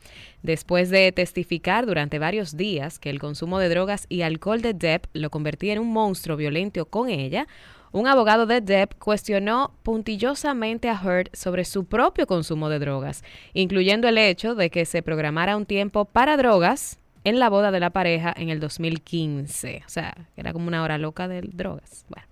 Después de testificar durante varios días que el consumo de drogas y alcohol de Depp lo convertía en un monstruo violento con ella, un abogado de Depp cuestionó puntillosamente a Heard sobre su propio consumo de drogas, incluyendo el hecho de que se programara un tiempo para drogas en la boda de la pareja en el 2015. O sea, era como una hora loca de drogas. Bueno.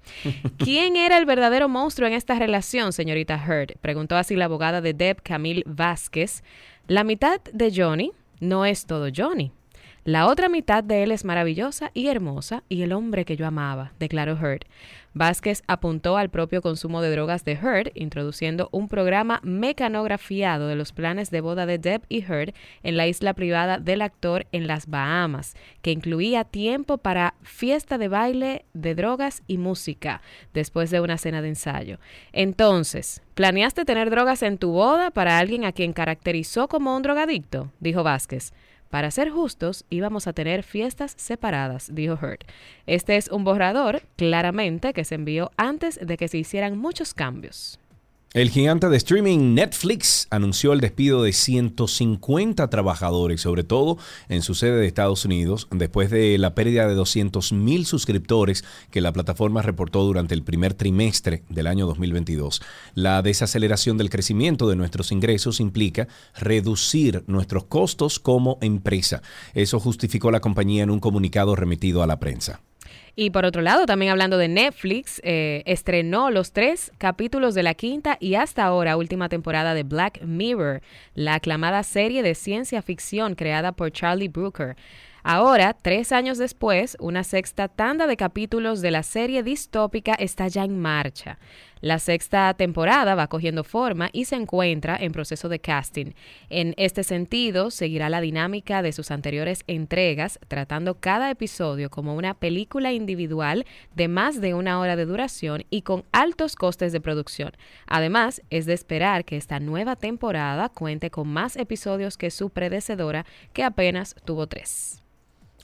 ¿Quién era el verdadero monstruo en esta relación, señorita Heard? Preguntó así la abogada de Deb, Camille Vázquez. La mitad de Johnny no es todo Johnny. La otra mitad de él es maravillosa y hermosa y el hombre que yo amaba, declaró Heard. Vázquez apuntó al propio consumo de drogas de Heard, introduciendo un programa mecanografiado de los planes de boda de Deb y Heard en la isla privada del actor en las Bahamas, que incluía tiempo para fiesta de baile, de drogas y música, después de una cena de ensayo. Entonces, ¿planeaste tener drogas en tu boda para alguien a quien caracterizó como un drogadicto? dijo Vázquez. Para ser justos, íbamos a tener fiestas separadas, dijo Hurt. Este es un borrador, claramente, que se envió antes de que se hicieran muchos cambios. El gigante de streaming Netflix anunció el despido de 150 trabajadores, sobre todo en su sede de Estados Unidos, después de la pérdida de 200.000 suscriptores que la plataforma reportó durante el primer trimestre del año 2022. La desaceleración del crecimiento de nuestros ingresos implica reducir nuestros costos como empresa. Eso justificó la compañía en un comunicado remitido a la prensa. Y por otro lado, también hablando de Netflix, eh, estrenó los tres capítulos de la quinta y hasta ahora última temporada de Black Mirror, la aclamada serie de ciencia ficción creada por Charlie Brooker. Ahora, tres años después, una sexta tanda de capítulos de la serie distópica está ya en marcha. La sexta temporada va cogiendo forma y se encuentra en proceso de casting. En este sentido, seguirá la dinámica de sus anteriores entregas, tratando cada episodio como una película individual de más de una hora de duración y con altos costes de producción. Además, es de esperar que esta nueva temporada cuente con más episodios que su predecedora, que apenas tuvo tres.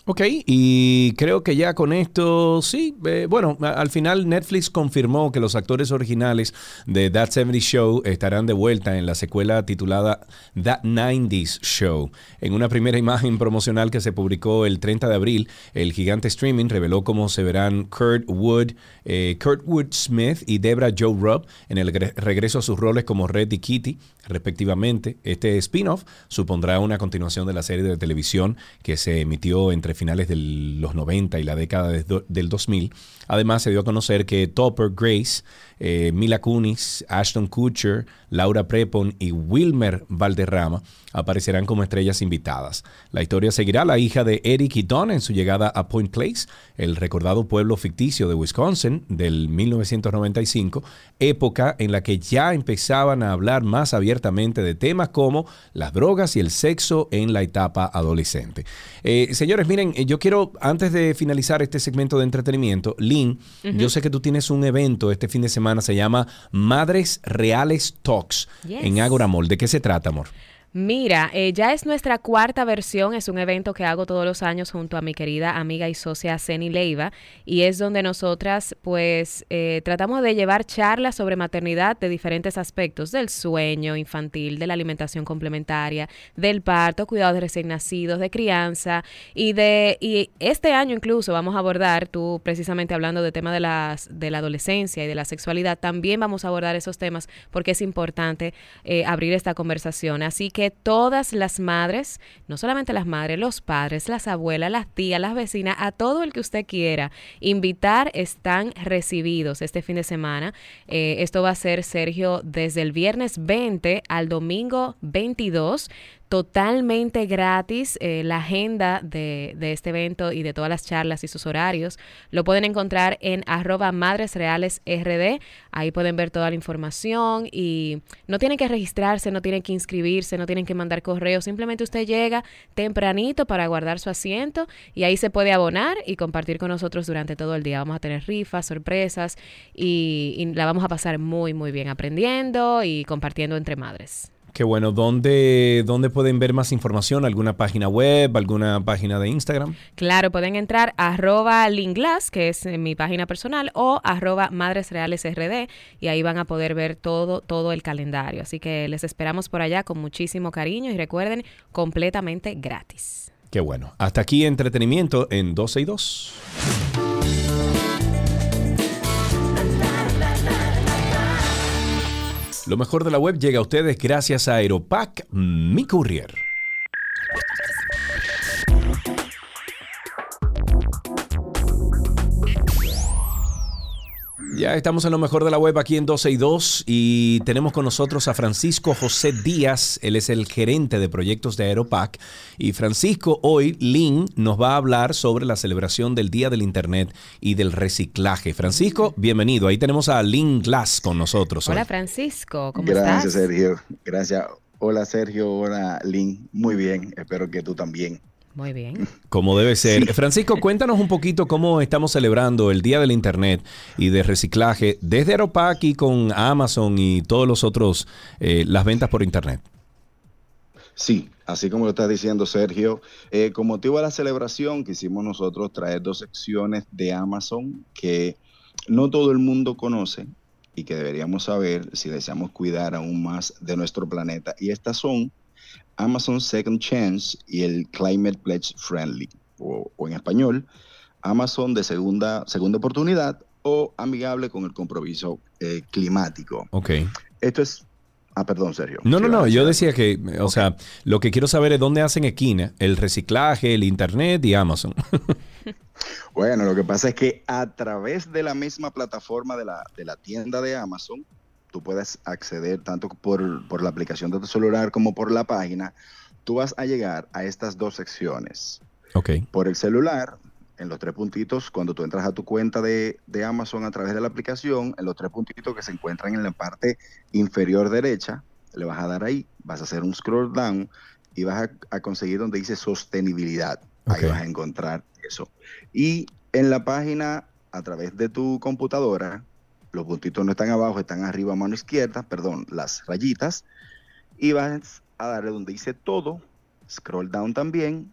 Ok, y creo que ya con esto, sí, eh, bueno, al final Netflix confirmó que los actores originales de That 70 Show estarán de vuelta en la secuela titulada That 90s Show. En una primera imagen promocional que se publicó el 30 de abril, el gigante streaming reveló cómo se verán Kurt Wood, eh, Kurt Wood Smith y Debra Joe Rubb en el regreso a sus roles como Red y Kitty, respectivamente. Este spin-off supondrá una continuación de la serie de televisión que se emitió entre finales de los 90 y la década del 2000. Además, se dio a conocer que Topper Grace, eh, Mila Kunis, Ashton Kutcher, Laura Prepon y Wilmer Valderrama aparecerán como estrellas invitadas. La historia seguirá a la hija de Eric y Don en su llegada a Point Place, el recordado pueblo ficticio de Wisconsin del 1995, época en la que ya empezaban a hablar más abiertamente de temas como las drogas y el sexo en la etapa adolescente. Eh, señores, miren, eh, yo quiero, antes de finalizar este segmento de entretenimiento, Lynn, yo sé que tú tienes un evento este fin de semana, se llama Madres Reales Talks en Agora Mall. ¿De qué se trata, amor? Mira, eh, ya es nuestra cuarta versión, es un evento que hago todos los años junto a mi querida amiga y socia Ceni Leiva y es donde nosotras pues eh, tratamos de llevar charlas sobre maternidad de diferentes aspectos, del sueño infantil, de la alimentación complementaria, del parto, cuidados de recién nacidos, de crianza y de y este año incluso vamos a abordar, tú precisamente hablando de tema de, las, de la adolescencia y de la sexualidad, también vamos a abordar esos temas porque es importante eh, abrir esta conversación. Así que todas las madres, no solamente las madres, los padres, las abuelas, las tías, las vecinas, a todo el que usted quiera invitar, están recibidos este fin de semana. Eh, esto va a ser, Sergio, desde el viernes 20 al domingo 22 totalmente gratis eh, la agenda de, este evento y de todas las charlas y sus horarios. Lo pueden encontrar en arroba madresrealesrd. Ahí pueden ver toda la información y no tienen que registrarse, no tienen que inscribirse, no tienen que mandar correo. Simplemente usted llega tempranito para guardar su asiento y ahí se puede abonar y compartir con nosotros durante todo el día. Vamos a tener rifas, sorpresas y, y la vamos a pasar muy, muy bien aprendiendo y compartiendo entre madres. Qué bueno. ¿Dónde, ¿Dónde pueden ver más información? ¿Alguna página web? ¿Alguna página de Instagram? Claro, pueden entrar a arroba Linglas, que es mi página personal, o arroba Madres Reales RD, y ahí van a poder ver todo, todo el calendario. Así que les esperamos por allá con muchísimo cariño y recuerden, completamente gratis. Qué bueno. Hasta aquí entretenimiento en 12 y 2. Lo mejor de la web llega a ustedes gracias a Aeropack, mi courier. Ya estamos en lo mejor de la web aquí en 12 y 2 y tenemos con nosotros a Francisco José Díaz. Él es el gerente de proyectos de Aeropac. Y Francisco, hoy Lynn nos va a hablar sobre la celebración del Día del Internet y del reciclaje. Francisco, bienvenido. Ahí tenemos a Lynn Glass con nosotros. Hola hoy. Francisco, ¿cómo Gracias, estás? Sergio. Gracias. Hola, Sergio. Hola, Lynn. Muy bien. Espero que tú también. Muy bien. Como debe ser. Francisco, cuéntanos un poquito cómo estamos celebrando el Día del Internet y de reciclaje desde Aeropac y con Amazon y todos los otros, eh, las ventas por Internet. Sí, así como lo estás diciendo, Sergio. eh, con motivo de la celebración, quisimos nosotros traer dos secciones de Amazon que no todo el mundo conoce y que deberíamos saber si deseamos cuidar aún más de nuestro planeta. Y estas son Amazon Second Chance y el Climate Pledge Friendly, o, o en español, Amazon de segunda, segunda oportunidad o amigable con el compromiso eh, climático. Ok. Esto es... Ah, perdón, Sergio. No, no, no. Yo decía que, o sea, lo que quiero saber es dónde hacen esquina el reciclaje, el Internet y Amazon. Bueno, lo que pasa es que a través de la misma plataforma de la, de la tienda de Amazon, tú puedes acceder tanto por, por la aplicación de tu celular como por la página, tú vas a llegar a estas dos secciones. ok. Por el celular, en los tres puntitos, cuando tú entras a tu cuenta de, de Amazon a través de la aplicación, en los tres puntitos que se encuentran en la parte inferior derecha, le vas a dar ahí, vas a hacer un scroll down y vas a, a conseguir donde dice sostenibilidad. Ahí vas a encontrar eso. Y en la página, a través de tu computadora, los puntitos no están abajo, están arriba a mano izquierda, perdón, las rayitas, y vas a darle donde dice todo, scroll down también,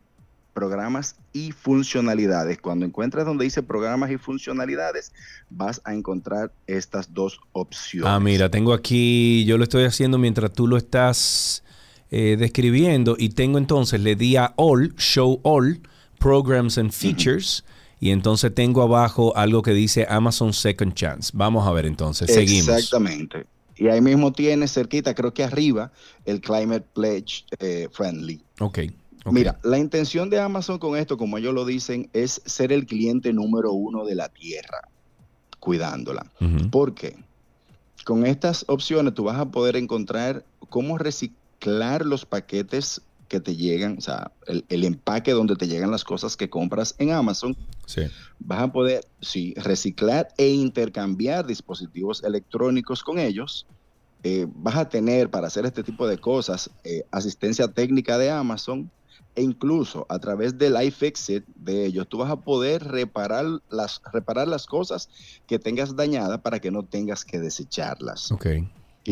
programas y funcionalidades. Cuando encuentres donde dice programas y funcionalidades, vas a encontrar estas dos opciones. Ah, mira, tengo aquí, yo lo estoy haciendo mientras tú lo estás eh, describiendo y tengo entonces, le di a All, Show All, Programs and Features. Y entonces tengo abajo algo que dice Amazon Second Chance. Vamos a ver entonces, seguimos. Exactamente. Y ahí mismo tienes cerquita, creo que arriba, el Climate Pledge eh, Friendly. Ok. ok. Mira, la intención de Amazon con esto, como ellos lo dicen, es ser el cliente número uno de la tierra, cuidándola. Ujú. ¿Por qué? Con estas opciones tú vas a poder encontrar cómo reciclar los paquetes que te llegan, o sea, el, el empaque donde te llegan las cosas que compras en Amazon. Sí. Vas a poder, sí, reciclar e intercambiar dispositivos electrónicos con ellos. Eh, vas a tener para hacer este tipo de cosas eh, asistencia técnica de Amazon e incluso a través del iFixit de ellos tú vas a poder reparar las, reparar las cosas que tengas dañadas para que no tengas que desecharlas. Ok.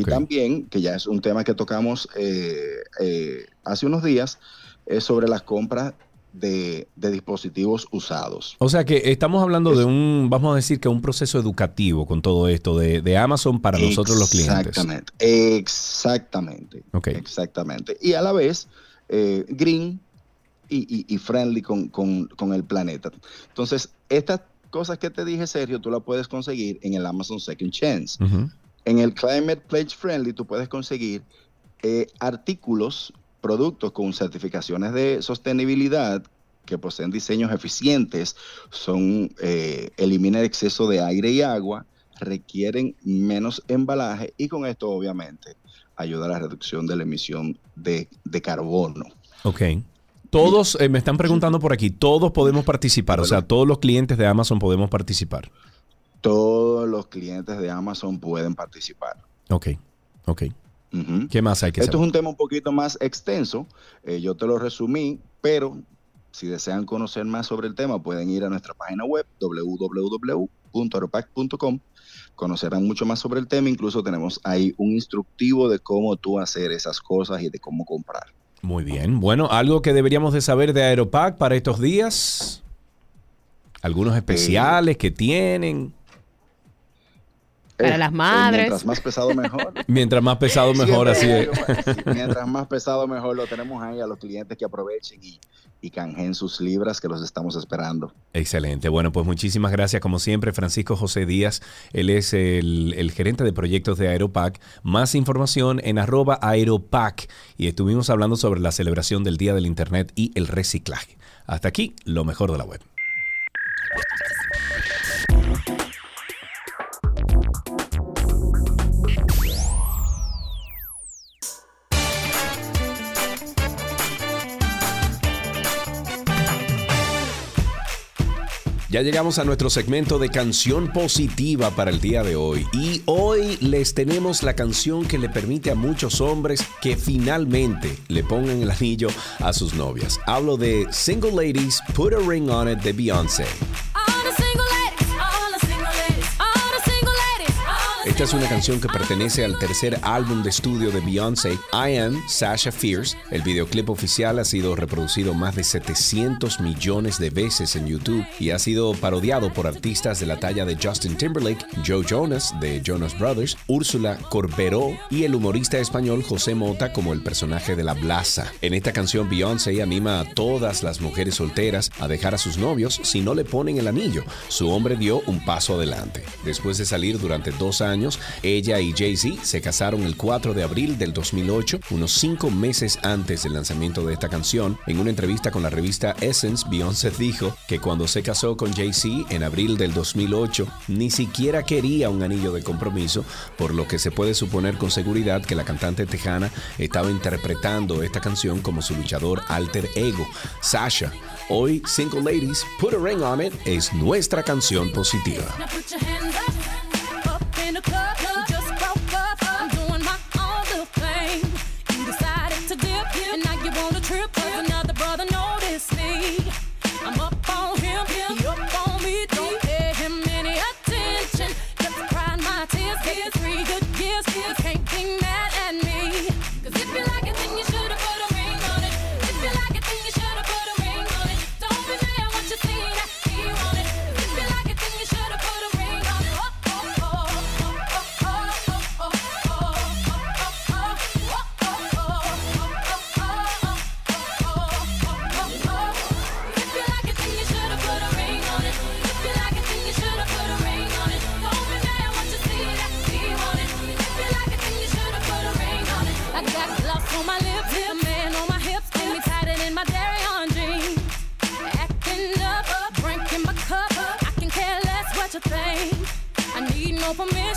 Y también, que ya es un tema que tocamos eh, eh, hace unos días, es sobre las compras de, de dispositivos usados. O sea que estamos hablando de un, vamos a decir que un proceso educativo con todo esto de, de Amazon para nosotros los clientes. Exactamente, exactamente, Ok. exactamente. Y a la vez, eh, green y, y- y friendly con, con- con el planeta. Entonces, estas cosas que te dije, Sergio, tú las puedes conseguir en el Amazon Second Chance. Ujú. En el Climate Pledge Friendly tú puedes conseguir eh, artículos, productos con certificaciones de sostenibilidad que poseen diseños eficientes, son eh, eliminan el exceso de aire y agua, requieren menos embalaje y con esto obviamente ayuda a la reducción de la emisión de, de carbono. Ok. Todos, eh, me están preguntando por aquí, todos podemos participar, o sea, todos los clientes de Amazon podemos participar. Todos los clientes de Amazon pueden participar. Ok, ok. ¿Qué más hay que Esto es un tema un poquito más extenso, eh, yo te lo resumí, pero si desean conocer más sobre el tema pueden ir a nuestra página web www.aeropac.com, conocerán mucho más sobre el tema, incluso tenemos ahí un instructivo de cómo tú hacer esas cosas y de cómo comprar. Muy bien. Bueno, algo que deberíamos de saber de Aeropac para estos días. Algunos especiales que tienen. Para Eh, las eh, madres. mientras más pesado mejor. Mientras más pesado, mejor, así es. Mientras más pesado mejor lo tenemos ahí a los clientes que aprovechen y, y canjeen sus libras que los estamos esperando. Excelente. Bueno, pues muchísimas gracias, como siempre, Francisco José Díaz. Él es el, el gerente de proyectos de Aeropac. Más información en arroba Aeropac. Y estuvimos hablando sobre la celebración del Día del Internet y el reciclaje. Hasta aquí, lo mejor de la web. Ya llegamos a nuestro segmento de canción positiva para el día de hoy y hoy les tenemos la canción que le permite a muchos hombres que finalmente le pongan el anillo a sus novias. Hablo de Single Ladies Put a Ring on It de Beyoncé. Esta es una canción que pertenece al tercer álbum de estudio de Beyoncé, I Am Sasha Fierce. El videoclip oficial ha sido reproducido más de 700 millones de veces en YouTube y ha sido parodiado por artistas de la talla de Justin Timberlake, Joe Jonas de Jonas Brothers, Úrsula Corberó y el humorista español José Mota como el personaje de la Blaza. En esta canción Beyoncé anima a todas las mujeres solteras a dejar a sus novios si no le ponen el anillo. Su hombre dio un paso adelante. Después de salir durante dos años, ella y Jay-Z se casaron el 4 de abril del 2008, unos cinco meses antes del lanzamiento de esta canción. En una entrevista con la revista Essence, Beyoncé dijo que cuando se casó con Jay-Z en abril del 2008, ni siquiera quería un anillo de compromiso, por lo que se puede suponer con seguridad que la cantante tejana estaba interpretando esta canción como su luchador alter ego, Sasha. Hoy, Single Ladies, Put a Ring on It es nuestra canción positiva. In the club. Just broke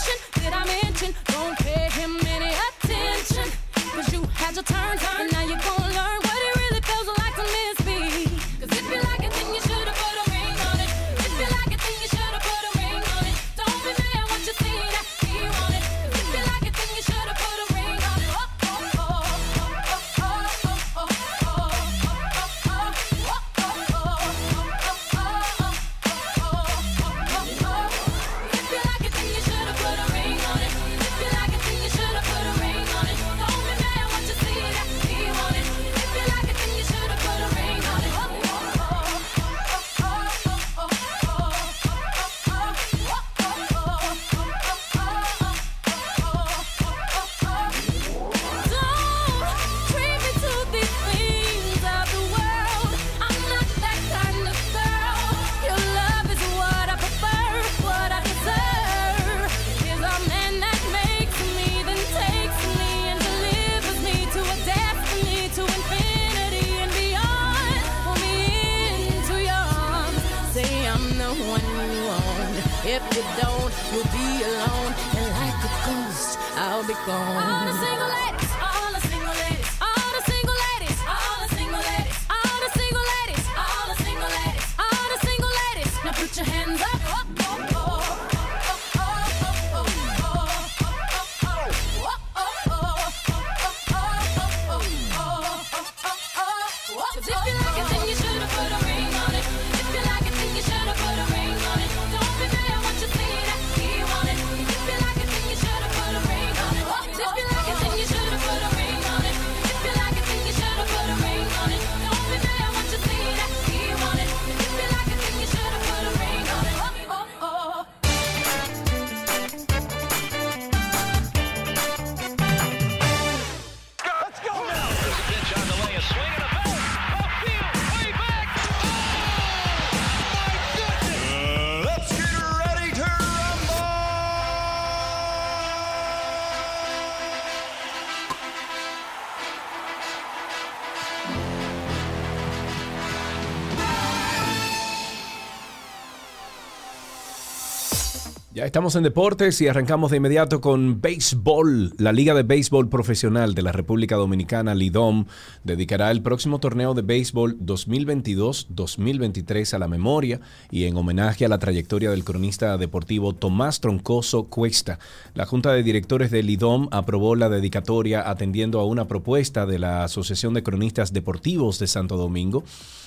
no permission. Did I estamos en deportes y arrancamos de inmediato con béisbol. La Liga de Béisbol Profesional de la República Dominicana, LIDOM, dedicará el próximo torneo de béisbol 2022-2023 a la memoria y en homenaje a la trayectoria del cronista deportivo Tomás Troncoso Cuesta. La Junta de Directores de LIDOM aprobó la dedicatoria atendiendo a una propuesta de la Asociación de Cronistas Deportivos de Santo Domingo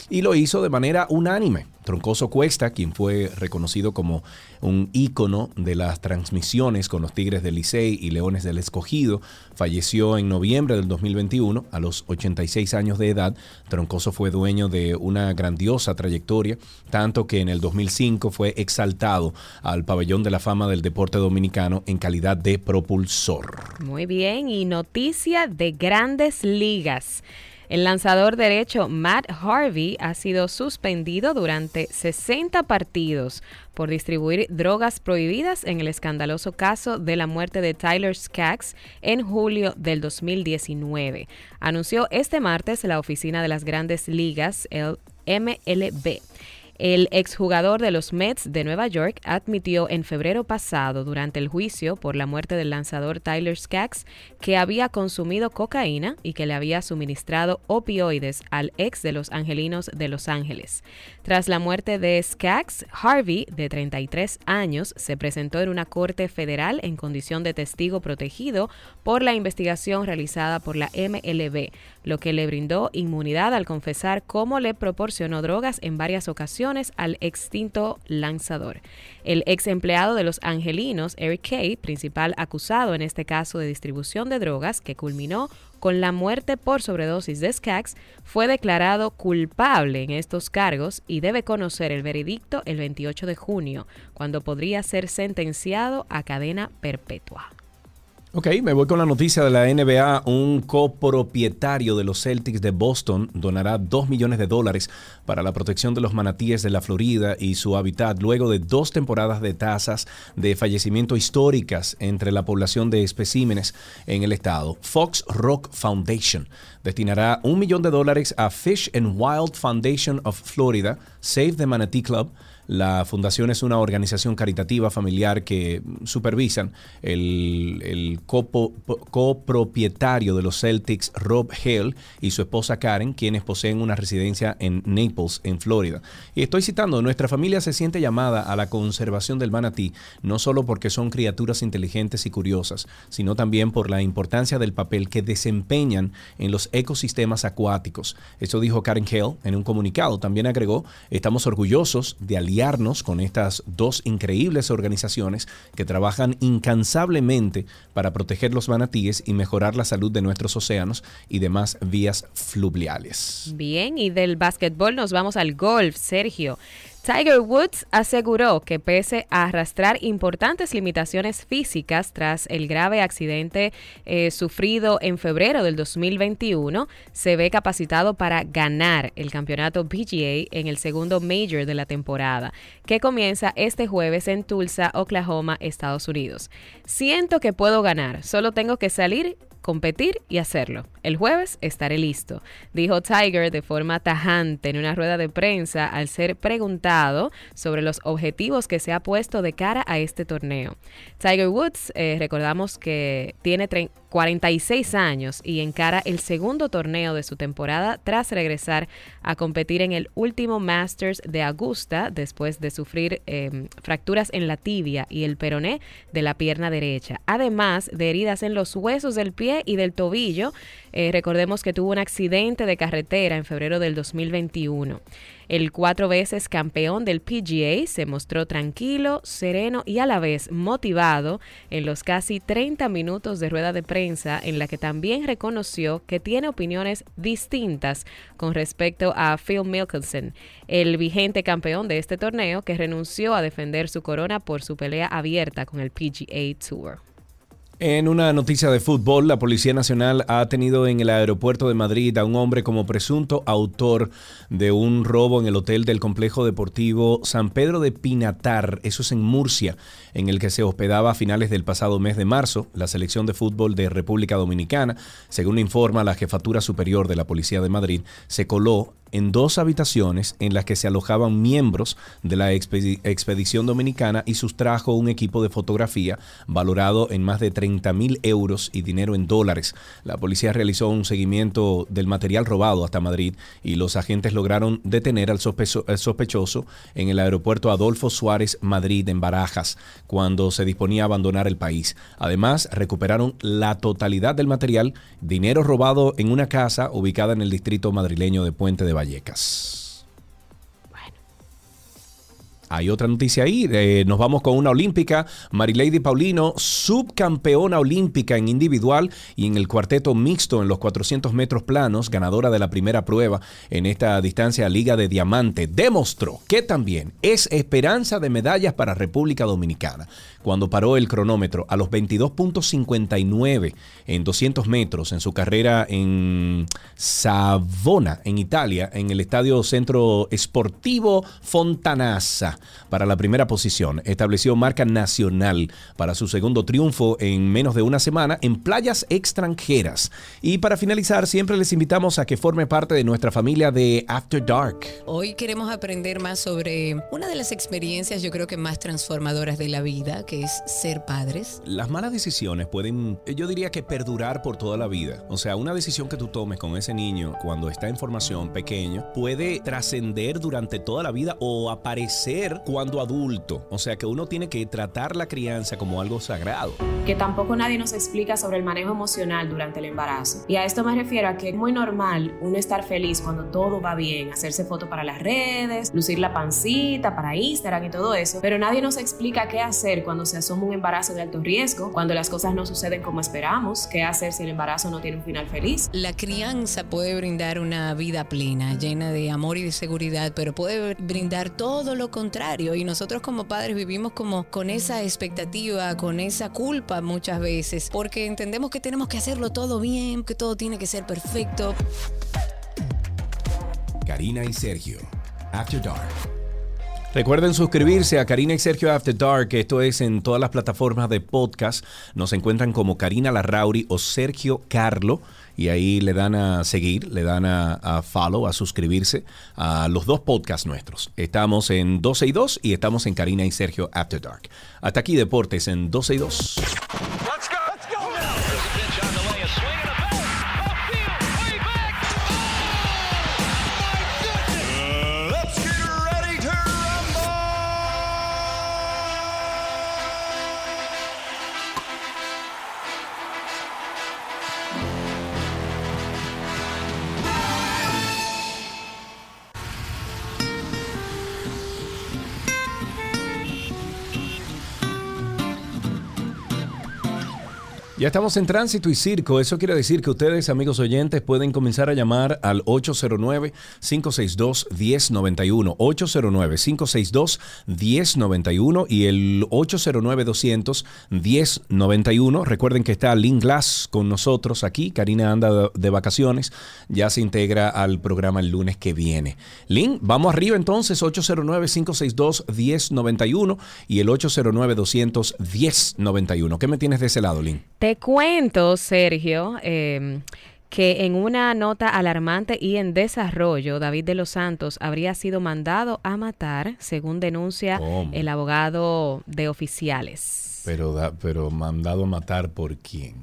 y lo hizo de manera unánime. Troncoso Cuesta, quien fue reconocido como un ícono de las transmisiones con los Tigres del Licey y Leones del Escogido, falleció en noviembre del 2021 a los 86 años de edad. Troncoso fue dueño de una grandiosa trayectoria, tanto que en el 2005 fue exaltado al pabellón de la fama del deporte dominicano en calidad de propulsor. Muy bien, y noticia de grandes ligas. El lanzador derecho Matt Harvey ha sido suspendido durante 60 partidos por distribuir drogas prohibidas en el escandaloso caso de la muerte de Tyler Skaggs en julio del 2019. Anunció este martes la oficina de las grandes ligas, el MLB. El exjugador de los Mets de Nueva York admitió en febrero pasado, durante el juicio por la muerte del lanzador Tyler Skaggs, que había consumido cocaína y que le había suministrado opioides al ex de los Angelinos de Los Ángeles. Tras la muerte de Skaggs, Harvey, de 33 años, se presentó en una corte federal en condición de testigo protegido por la investigación realizada por la MLB, lo que le brindó inmunidad al confesar cómo le proporcionó drogas en varias ocasiones al extinto lanzador. El ex empleado de los Angelinos, Eric Kay, principal acusado en este caso de distribución de drogas que culminó con la muerte por sobredosis de Skaggs, fue declarado culpable en estos cargos y debe conocer el veredicto el 28 de junio, cuando podría ser sentenciado a cadena perpetua. Ok, me voy con la noticia de la NBA. Un copropietario de los Celtics de Boston donará 2 millones de dólares para la protección de los manatíes de la Florida y su hábitat luego de dos temporadas de tasas de fallecimiento históricas entre la población de especímenes en el estado. Fox Rock Foundation destinará un millón de dólares a Fish and Wild Foundation of Florida, Save the Manatee Club, la fundación es una organización caritativa familiar que supervisan el, copropietario de los Celtics, Rob Hale, y su esposa Karen, quienes poseen una residencia en Naples, en Florida. Y estoy citando, nuestra familia se siente llamada a la conservación del manatí, no solo porque son criaturas inteligentes y curiosas, sino también por la importancia del papel que desempeñan en los ecosistemas acuáticos. Eso dijo Karen Hale en un comunicado. También agregó, estamos orgullosos de con estas dos increíbles organizaciones que trabajan incansablemente para proteger los manatíes y mejorar la salud de nuestros océanos y demás vías fluviales. Bien, y del básquetbol nos vamos al golf, Sergio. Tiger Woods aseguró que pese a arrastrar importantes limitaciones físicas tras el grave accidente eh, sufrido en febrero del 2021, se ve capacitado para ganar el campeonato PGA en el segundo Major de la temporada, que comienza este jueves en Tulsa, Oklahoma, Estados Unidos. Siento que puedo ganar, solo tengo que salir competir y hacerlo. El jueves estaré listo, dijo Tiger de forma tajante en una rueda de prensa al ser preguntado sobre los objetivos que se ha puesto de cara a este torneo. Tiger Woods, eh, recordamos que tiene 46 años y encara el segundo torneo de su temporada tras regresar a competir en el último Masters de Augusta después de sufrir em, fracturas en la tibia y el peroné de la pierna derecha, además de heridas en los huesos del pie y del tobillo. Eh, recordemos que tuvo un accidente de carretera en febrero del 2021. El cuatro veces campeón del PGA se mostró tranquilo, sereno y a la vez motivado en los casi 30 minutos de rueda de prensa en la que también reconoció que tiene opiniones distintas con respecto a Phil Mickelson, el vigente campeón de este torneo que renunció a defender su corona por su pelea abierta con el PGA Tour. En una noticia de fútbol, la Policía Nacional ha tenido en el aeropuerto de Madrid a un hombre como presunto autor de un robo en el hotel del complejo deportivo San Pedro de Pinatar, eso es en Murcia, en el que se hospedaba a finales del pasado mes de marzo la selección de fútbol de República Dominicana. Según informa la Jefatura Superior de la Policía de Madrid, se coló en dos habitaciones en las que se alojaban miembros de la expedición dominicana y sustrajo un equipo de fotografía valorado en más de 30 mil euros y dinero en dólares. La policía realizó un seguimiento del material robado hasta Madrid y los agentes lograron detener al sospechoso en el aeropuerto Adolfo Suárez Madrid en Barajas cuando se disponía a abandonar el país. Además, recuperaron la totalidad del material, dinero robado en una casa ubicada en el distrito madrileño de Puente de Vallecas. Hay otra noticia ahí. Eh, nos vamos con una olímpica. Marilady Paulino, subcampeona olímpica en individual y en el cuarteto mixto en los 400 metros planos, ganadora de la primera prueba en esta distancia Liga de Diamante, demostró que también es esperanza de medallas para República Dominicana. Cuando paró el cronómetro a los 22.59 en 200 metros en su carrera en Savona, en Italia, en el Estadio Centro Esportivo Fontanassa para la primera posición. Estableció marca nacional para su segundo triunfo en menos de una semana en playas extranjeras. Y para finalizar, siempre les invitamos a que forme parte de nuestra familia de After Dark. Hoy queremos aprender más sobre una de las experiencias yo creo que más transformadoras de la vida, que es ser padres. Las malas decisiones pueden, yo diría que perdurar por toda la vida. O sea, una decisión que tú tomes con ese niño cuando está en formación pequeño puede trascender durante toda la vida o aparecer cuando adulto. O sea que uno tiene que tratar la crianza como algo sagrado. Que tampoco nadie nos explica sobre el manejo emocional durante el embarazo. Y a esto me refiero a que es muy normal uno estar feliz cuando todo va bien, hacerse fotos para las redes, lucir la pancita para Instagram y todo eso, pero nadie nos explica qué hacer cuando se asoma un embarazo de alto riesgo, cuando las cosas no suceden como esperamos, qué hacer si el embarazo no tiene un final feliz. La crianza puede brindar una vida plena, llena de amor y de seguridad, pero puede brindar todo lo contrario y nosotros como padres vivimos como con esa expectativa, con esa culpa muchas veces, porque entendemos que tenemos que hacerlo todo bien, que todo tiene que ser perfecto. Karina y Sergio, After Dark. Recuerden suscribirse a Karina y Sergio After Dark, esto es en todas las plataformas de podcast. Nos encuentran como Karina Larrauri o Sergio Carlo y ahí le dan a seguir, le dan a, follow, a suscribirse a los dos podcasts nuestros. Estamos en 12 y 2 y estamos en Karina y Sergio After Dark. Hasta aquí Deportes en 12 y 2. Ya estamos en tránsito y circo. Eso quiere decir que ustedes, amigos oyentes, pueden comenzar a llamar al 809-562-1091. 809-562-1091 y el 809-200-1091. Recuerden que está Lynn Glass con nosotros aquí. Karina anda de vacaciones. Ya se integra al programa el lunes que viene. Lynn, vamos arriba entonces. 809-562-1091 y el 809-200-1091. ¿Qué me tienes de ese lado, Lynn? Cuento, Sergio, em, que en una nota alarmante y en desarrollo, David de los Santos habría sido mandado a matar, según denuncia el abogado de oficiales. Pero, pero mandado a matar por quién?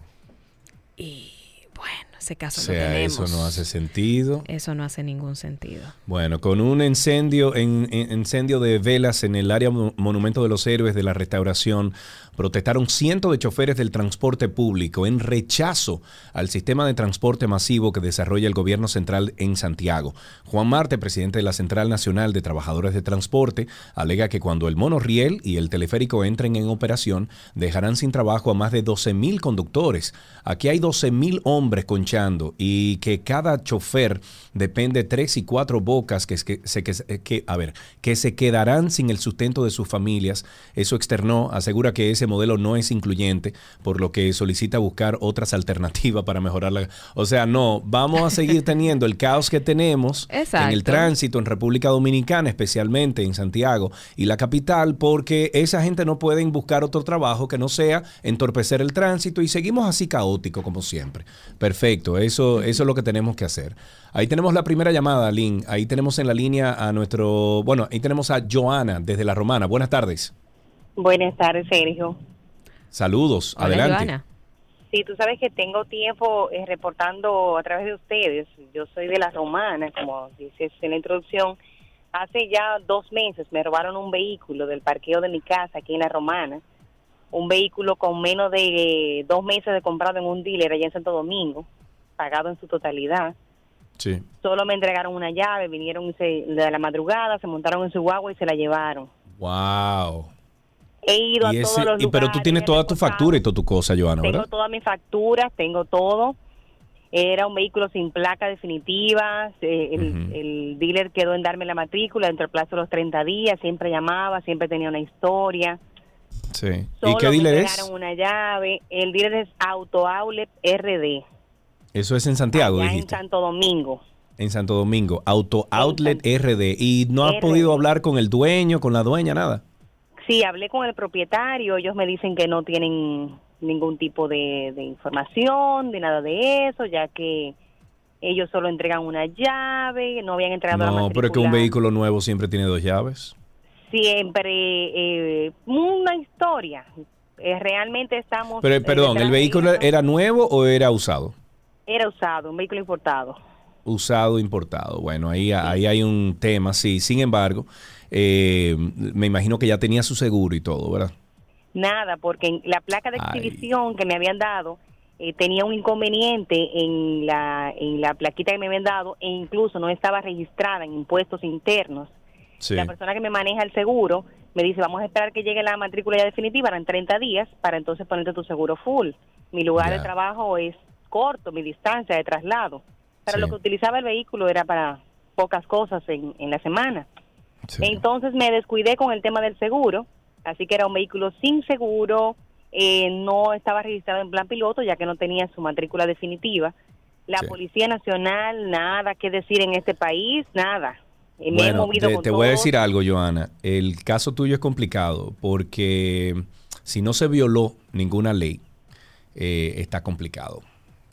Y bueno, ese caso o sea, Eso no hace sentido. Eso no hace ningún sentido. Bueno, con un incendio, en, incendio de velas en el área Monumento de los Héroes de la Restauración, protestaron cientos de choferes del transporte público en rechazo al sistema de transporte masivo que desarrolla el gobierno central en Santiago. Juan Marte, presidente de la Central Nacional de Trabajadores de Transporte, alega que cuando el monorriel y el teleférico entren en operación, dejarán sin trabajo a más de 12.000 conductores. Aquí hay 12.000 hombres conchando y que cada chofer depende tres y cuatro bocas que, que, que, a ver, que se quedarán sin el sustento de sus familias. Eso externó, asegura que ese modelo no es incluyente, por lo que solicita buscar otras alternativas para mejorarla. O sea, no, vamos a seguir teniendo el caos que tenemos en el tránsito en República Dominicana, especialmente en Santiago y la capital, porque esa gente no puede buscar otro trabajo que no sea entorpecer el tránsito y seguimos así caótico como siempre. Perfecto. Perfecto, eso, eso es lo que tenemos que hacer. Ahí tenemos la primera llamada, Lynn. Ahí tenemos en la línea a nuestro, bueno, ahí tenemos a Joana desde La Romana. Buenas tardes. Buenas tardes, Sergio. Saludos, Hola, adelante. Joana. Sí, tú sabes que tengo tiempo eh, reportando a través de ustedes. Yo soy de la Romana, como dices en la introducción. Hace ya dos meses me robaron un vehículo del parqueo de mi casa aquí en la Romana. Un vehículo con menos de dos meses de comprado en un dealer allá en Santo Domingo, pagado en su totalidad. Sí. Solo me entregaron una llave, vinieron y se- de la madrugada, se montaron en su guagua y se la llevaron. Wow. He ido a Y todos ese- los y- pero tú lugares, tienes toda tu factura y toda tu cosa, Joana, Tengo ¿verdad? todas mis facturas, tengo todo. Era un vehículo sin placa definitiva. el, el dealer quedó en darme la matrícula dentro del plazo de los 30 días. Siempre llamaba, siempre tenía una historia. Sí. ¿Y qué me dealer entregaron es? una llave. El dealer es Auto Outlet RD, Eso es en Santiago, allá en dijiste. Santo Domingo. En Santo Domingo. Auto Outlet RD. ¿Y no has RD. podido hablar con el dueño, con la dueña, nada? Sí, hablé con el propietario. Ellos me dicen que no tienen ningún tipo de, de información, de nada de eso, ya que ellos solo entregan una llave, no habían entregado la No, pero es que un vehículo nuevo siempre tiene dos llaves. siempre eh, una historia. Eh, realmente estamos. Pero, eh, perdón, ¿el vehículo era nuevo o era usado? era usado, un vehículo importado. Usado, importado. Bueno, ahí, ahí hay un tema, sí. Sin embargo, eh, me imagino que ya tenía su seguro y todo, ¿verdad? Nada, porque en la placa de Ay. exhibición que me habían dado eh, tenía un inconveniente en la, en la plaquita que me habían dado e incluso no estaba registrada en impuestos internos. Sí. La persona que me maneja el seguro me dice, vamos a esperar que llegue la matrícula ya definitiva, eran 30 días, para entonces ponerte tu seguro full. Mi lugar de trabajo es corto, mi distancia de traslado. Para Sí. lo que utilizaba el vehículo era para pocas cosas en, en la semana. Sí. Entonces me descuidé con el tema del seguro, así que era un vehículo sin seguro, eh, no estaba registrado en plan piloto ya que no tenía su matrícula definitiva. La Sí. Policía Nacional, nada que decir en este país, nada. Eh, me he Bueno, movido te, con te voy a decir algo, Joana. El caso tuyo es complicado porque si no se violó ninguna ley, eh, está complicado.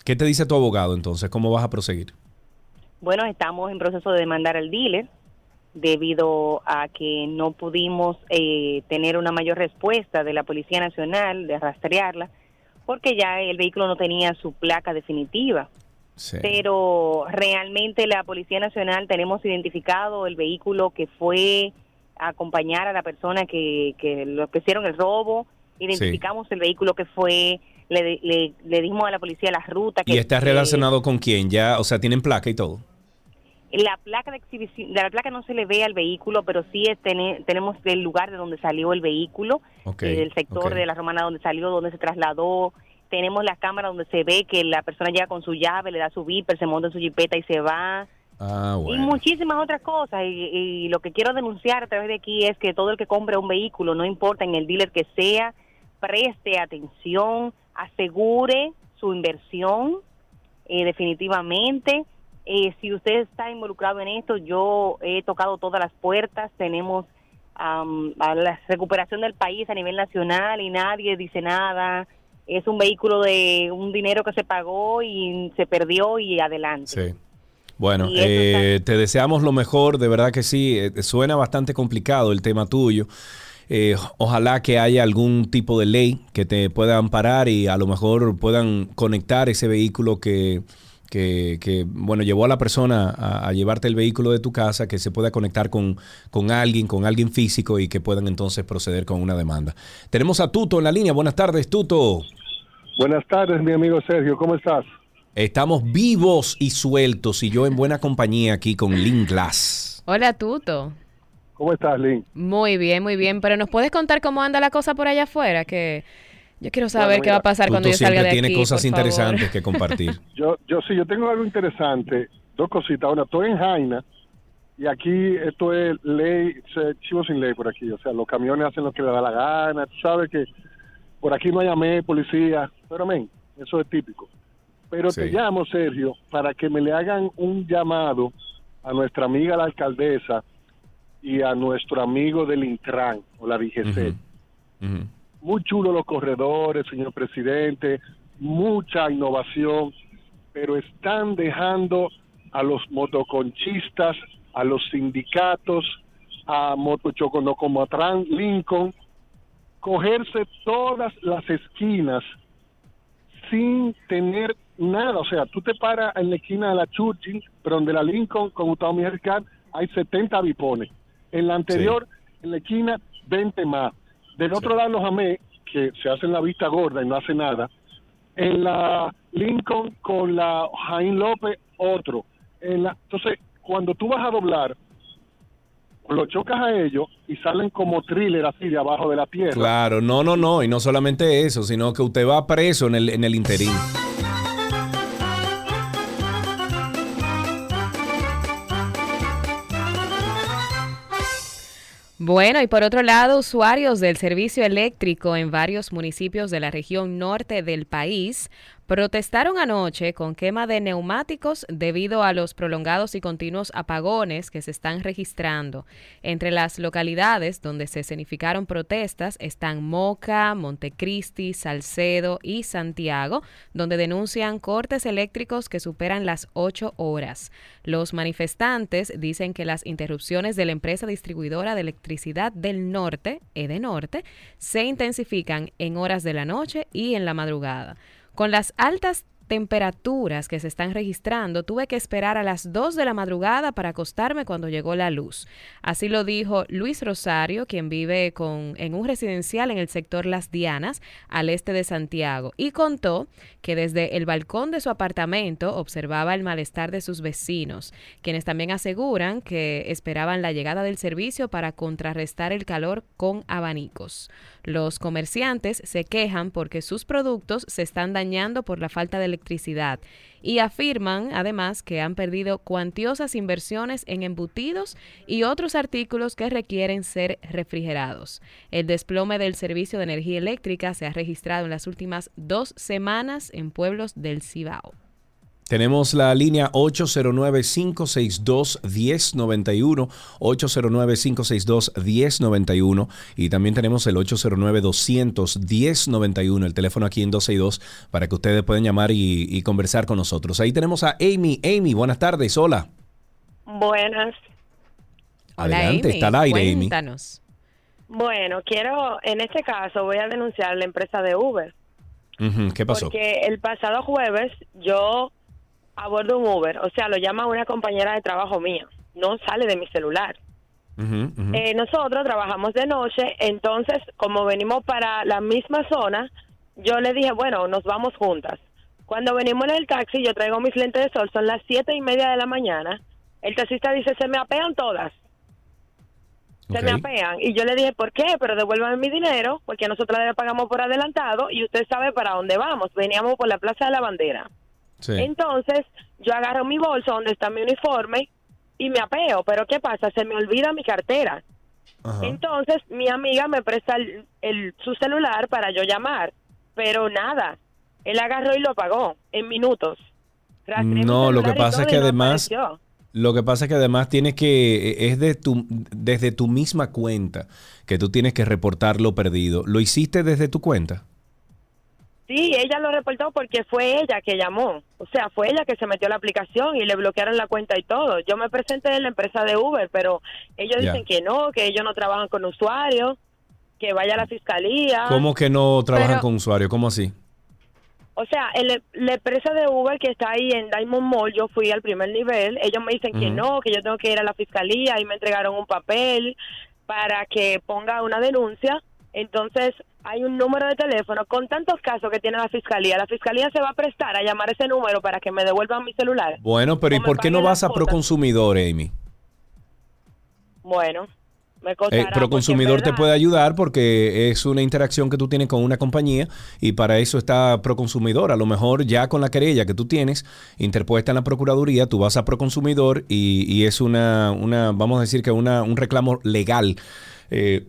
¿Qué te dice tu abogado entonces? ¿Cómo vas a proseguir? Bueno, estamos en proceso de demandar al dealer debido a que no pudimos eh, tener una mayor respuesta de la Policía Nacional, de rastrearla, porque ya el vehículo no tenía su placa definitiva. Sí. Pero realmente la Policía Nacional tenemos identificado el vehículo que fue a acompañar a la persona que, que lo que hicieron el robo, identificamos el vehículo que fue, le, le, le dimos a la policía la ruta. Que, ¿Y está relacionado con quién? Ya, o sea, tienen placa y todo. La placa de exhibición, de la placa no se le ve al vehículo, pero sí es tener- tenemos el lugar de donde salió el vehículo, eh, el sector de la romana donde salió, donde se trasladó. Tenemos la cámara donde se ve que la persona llega con su llave, le da su viper, se monta en su jipeta y se va. Ah, Y bueno. muchísimas otras cosas. Y, y lo que quiero denunciar a través de aquí es que todo el que compre un vehículo, no importa en el dealer que sea, preste atención, asegure su inversión eh, definitivamente. Eh, si usted está involucrado en esto, yo he tocado todas las puertas, tenemos am, a la recuperación del país a nivel nacional y nadie dice nada. Es un vehículo de un dinero que se pagó y se perdió y adelante. Sí. Bueno, eh, te deseamos lo mejor, de verdad que sí. eh, suena bastante complicado el tema tuyo. Eh, ojalá que haya algún tipo de ley que te pueda amparar y a lo mejor puedan conectar ese vehículo que, que, que, bueno, llevó a la persona a, a llevarte el vehículo de tu casa, que se pueda conectar con, con alguien, con alguien físico y que puedan entonces proceder con una demanda. Tenemos a Tuto en la línea. Buenas tardes, Tuto. Buenas tardes, mi amigo Sergio, ¿cómo estás? Estamos vivos y sueltos y yo en buena compañía aquí con Link Glass. Hola, Tuto. ¿Cómo estás, Lynn? Muy bien, muy bien. Pero ¿nos puedes contar cómo anda la cosa por allá afuera? Que yo quiero saber Bueno, qué va a pasar cuando yo salga de tiene aquí. cosas por favor. interesantes que compartir. Yo, yo sí, yo tengo algo interesante, dos cositas. Una, estoy en Jaina y aquí esto es ley, chivo sin ley por aquí. O sea, los camiones hacen lo que les da la gana. Tú sabes que por aquí no hay AME, policía, pero men, eso es típico. Pero te Sí. llamo, Sergio, para que me le hagan un llamado a nuestra amiga la alcaldesa y a nuestro amigo del Intran o la DGC. Ujú. Muy chulo los corredores, señor presidente, mucha innovación, pero están dejando a los motoconchistas, a los sindicatos, a Motochoconocomatrán, Lincoln, cogerse todas las esquinas sin tener nada. O sea, tú te paras en la esquina de la Churchill, pero donde la Lincoln con Gustavo Miguel Car hay 70 bipones. En la anterior, en la esquina, 20 más. Del otro lado, los AME, que se hacen la vista gorda y no hace nada. En la Lincoln con la Jaín López, otro. En la, entonces, cuando tú vas a doblar, lo chocas a ellos y salen como thriller así de abajo de la tierra. Claro, no, no, no. Y no solamente eso, sino que usted va preso en el, en el interín. Bueno, y por otro lado, usuarios del servicio eléctrico en varios municipios de la región norte del país protestaron anoche con quema de neumáticos debido a los prolongados y continuos apagones que se están registrando. Entre las localidades donde se escenificaron protestas están Moca, Montecristi, Salcedo y Santiago, donde denuncian cortes eléctricos que superan las ocho horas. Los manifestantes dicen que las interrupciones de la empresa distribuidora de electricidad del norte, Edenorte, se intensifican en horas de la noche y en la madrugada. Con las altas temperaturas que se están registrando, tuve que esperar a las 2 de la madrugada para acostarme cuando llegó la luz. Así lo dijo Luis Rosario, quien vive con, en un residencial en el sector Las Dianas, al este de Santiago, y contó que desde el balcón de su apartamento observaba el malestar de sus vecinos, quienes también aseguran que esperaban la llegada del servicio para contrarrestar el calor con abanicos. Los comerciantes se quejan porque sus productos se están dañando por la falta de electricidad y afirman además que han perdido cuantiosas inversiones en embutidos y otros artículos que requieren ser refrigerados. El desplome del servicio de energía eléctrica se ha registrado en las últimas dos semanas en pueblos del Cibao. Tenemos la línea 809-562-1091, 809-562-1091 y también tenemos el 809-200-1091, el teléfono aquí en 262 para que ustedes puedan llamar y, conversar con nosotros. Ahí tenemos a Amy. Amy, buenas tardes, hola. Buenas. Adelante, está al aire, Amy. Cuéntanos. Bueno, quiero, en este caso voy a denunciar la empresa de Uber. ¿Qué pasó? Porque el pasado jueves yo a bordo un Uber, o sea, lo llama una compañera de trabajo mía, no sale de mi celular. Eh, nosotros trabajamos de noche, entonces como venimos para la misma zona, yo le dije, bueno, nos vamos juntas. Cuando venimos en el taxi, yo traigo mis lentes de sol, son las siete y media de la mañana, el taxista dice, se me apean todas. Se me apean. Y yo le dije, ¿por qué? Pero devuélvame mi dinero, porque nosotros le pagamos por adelantado y usted sabe para dónde vamos. Veníamos por la Plaza de la Bandera. Entonces, yo agarro mi bolso donde está mi uniforme y me apeo. Pero ¿qué pasa? Se me olvida mi cartera. Entonces, mi amiga me presta el, su celular para yo llamar. Pero nada, él agarró y lo apagó en minutos. no, lo que pasa es que además... Lo que pasa es que además tienes que, e, es de tu, desde tu misma cuenta que tú tienes que reportar lo perdido. ¿Lo hiciste desde tu cuenta? Sí, ella lo reportó porque fue ella que llamó. O sea, fue ella que se metió a la aplicación y le bloquearon la cuenta y todo. Yo me presenté en la empresa de Uber, pero ellos dicen que no, que ellos no trabajan con usuarios, que vaya a la fiscalía. ¿Cómo que no trabajan con usuarios? ¿Cómo así? O sea, la empresa de Uber que está ahí en Diamond Mall, yo fui al primer nivel, ellos me dicen que no, que yo tengo que ir a la fiscalía y me entregaron un papel para que ponga una denuncia. Entonces, hay un número de teléfono con tantos casos que tiene la fiscalía. La fiscalía se va a prestar a llamar ese número para que me devuelvan mi celular. Bueno, pero ¿y por qué no vas a Proconsumidor, Amy? Bueno, me eh, Proconsumidor te puede ayudar porque es una interacción que tú tienes con una compañía y para eso está Proconsumidor. A lo mejor ya con la querella que tú tienes interpuesta en la Procuraduría, tú vas a Proconsumidor y, y es una, una, vamos a decir que una, un reclamo legal. Eh,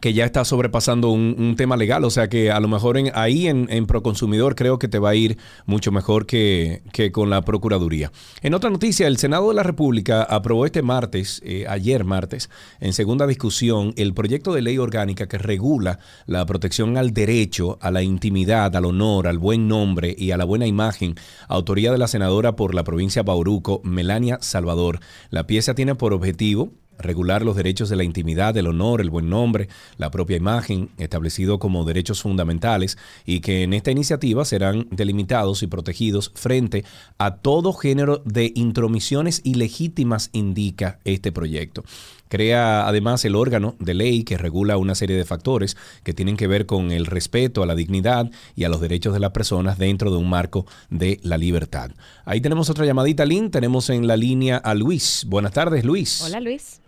que ya está sobrepasando un, un, tema legal. O sea que a lo mejor en, ahí en, en, Proconsumidor creo que te va a ir mucho mejor que, que, con la Procuraduría. En otra noticia, el Senado de la República aprobó este martes, eh, ayer martes, en segunda discusión, el proyecto de ley orgánica que regula la protección al derecho, a la intimidad, al honor, al buen nombre y a la buena imagen, autoría de la senadora por la provincia Bauruco, Melania Salvador. La pieza tiene por objetivo regular los derechos de la intimidad, el honor, el buen nombre, la propia imagen, establecido como derechos fundamentales, y que en esta iniciativa serán delimitados y protegidos frente a todo género de intromisiones ilegítimas, indica este proyecto. Crea además el órgano de ley que regula una serie de factores que tienen que ver con el respeto a la dignidad y a los derechos de las personas dentro de un marco de la libertad. Ahí tenemos otra llamadita, Lynn. Tenemos en la línea a Luis. Buenas tardes, Luis. Hola, Luis.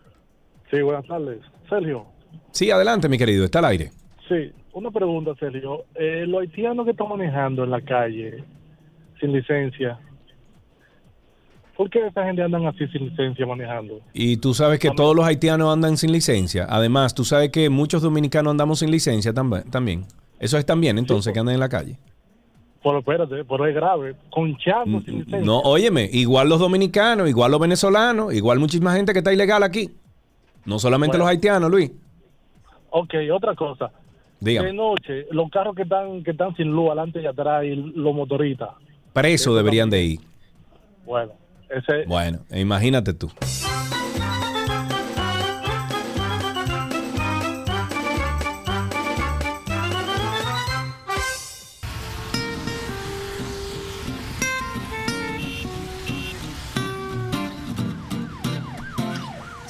Sí, buenas tardes. Sergio. Sí, adelante, mi querido. Está al aire. Sí, una pregunta, Sergio. Eh, los haitianos que están manejando en la calle sin licencia, ¿por qué esa gente andan así sin licencia manejando? Y tú sabes que todos los haitianos andan sin licencia. Además, tú sabes que muchos dominicanos andamos sin licencia también. Eso es también, entonces, que andan en la calle. Pero espérate, pero es grave. Conchando sin licencia. No, óyeme, igual los dominicanos, igual los venezolanos, igual muchísima gente que está ilegal aquí. No solamente Bueno. los haitianos, Luis. Ok, otra cosa. Dígame. De noche, los carros que están que están sin luz adelante y atrás y los motoristas. Preso deberían de ir. Bueno, ese Bueno, imagínate tú.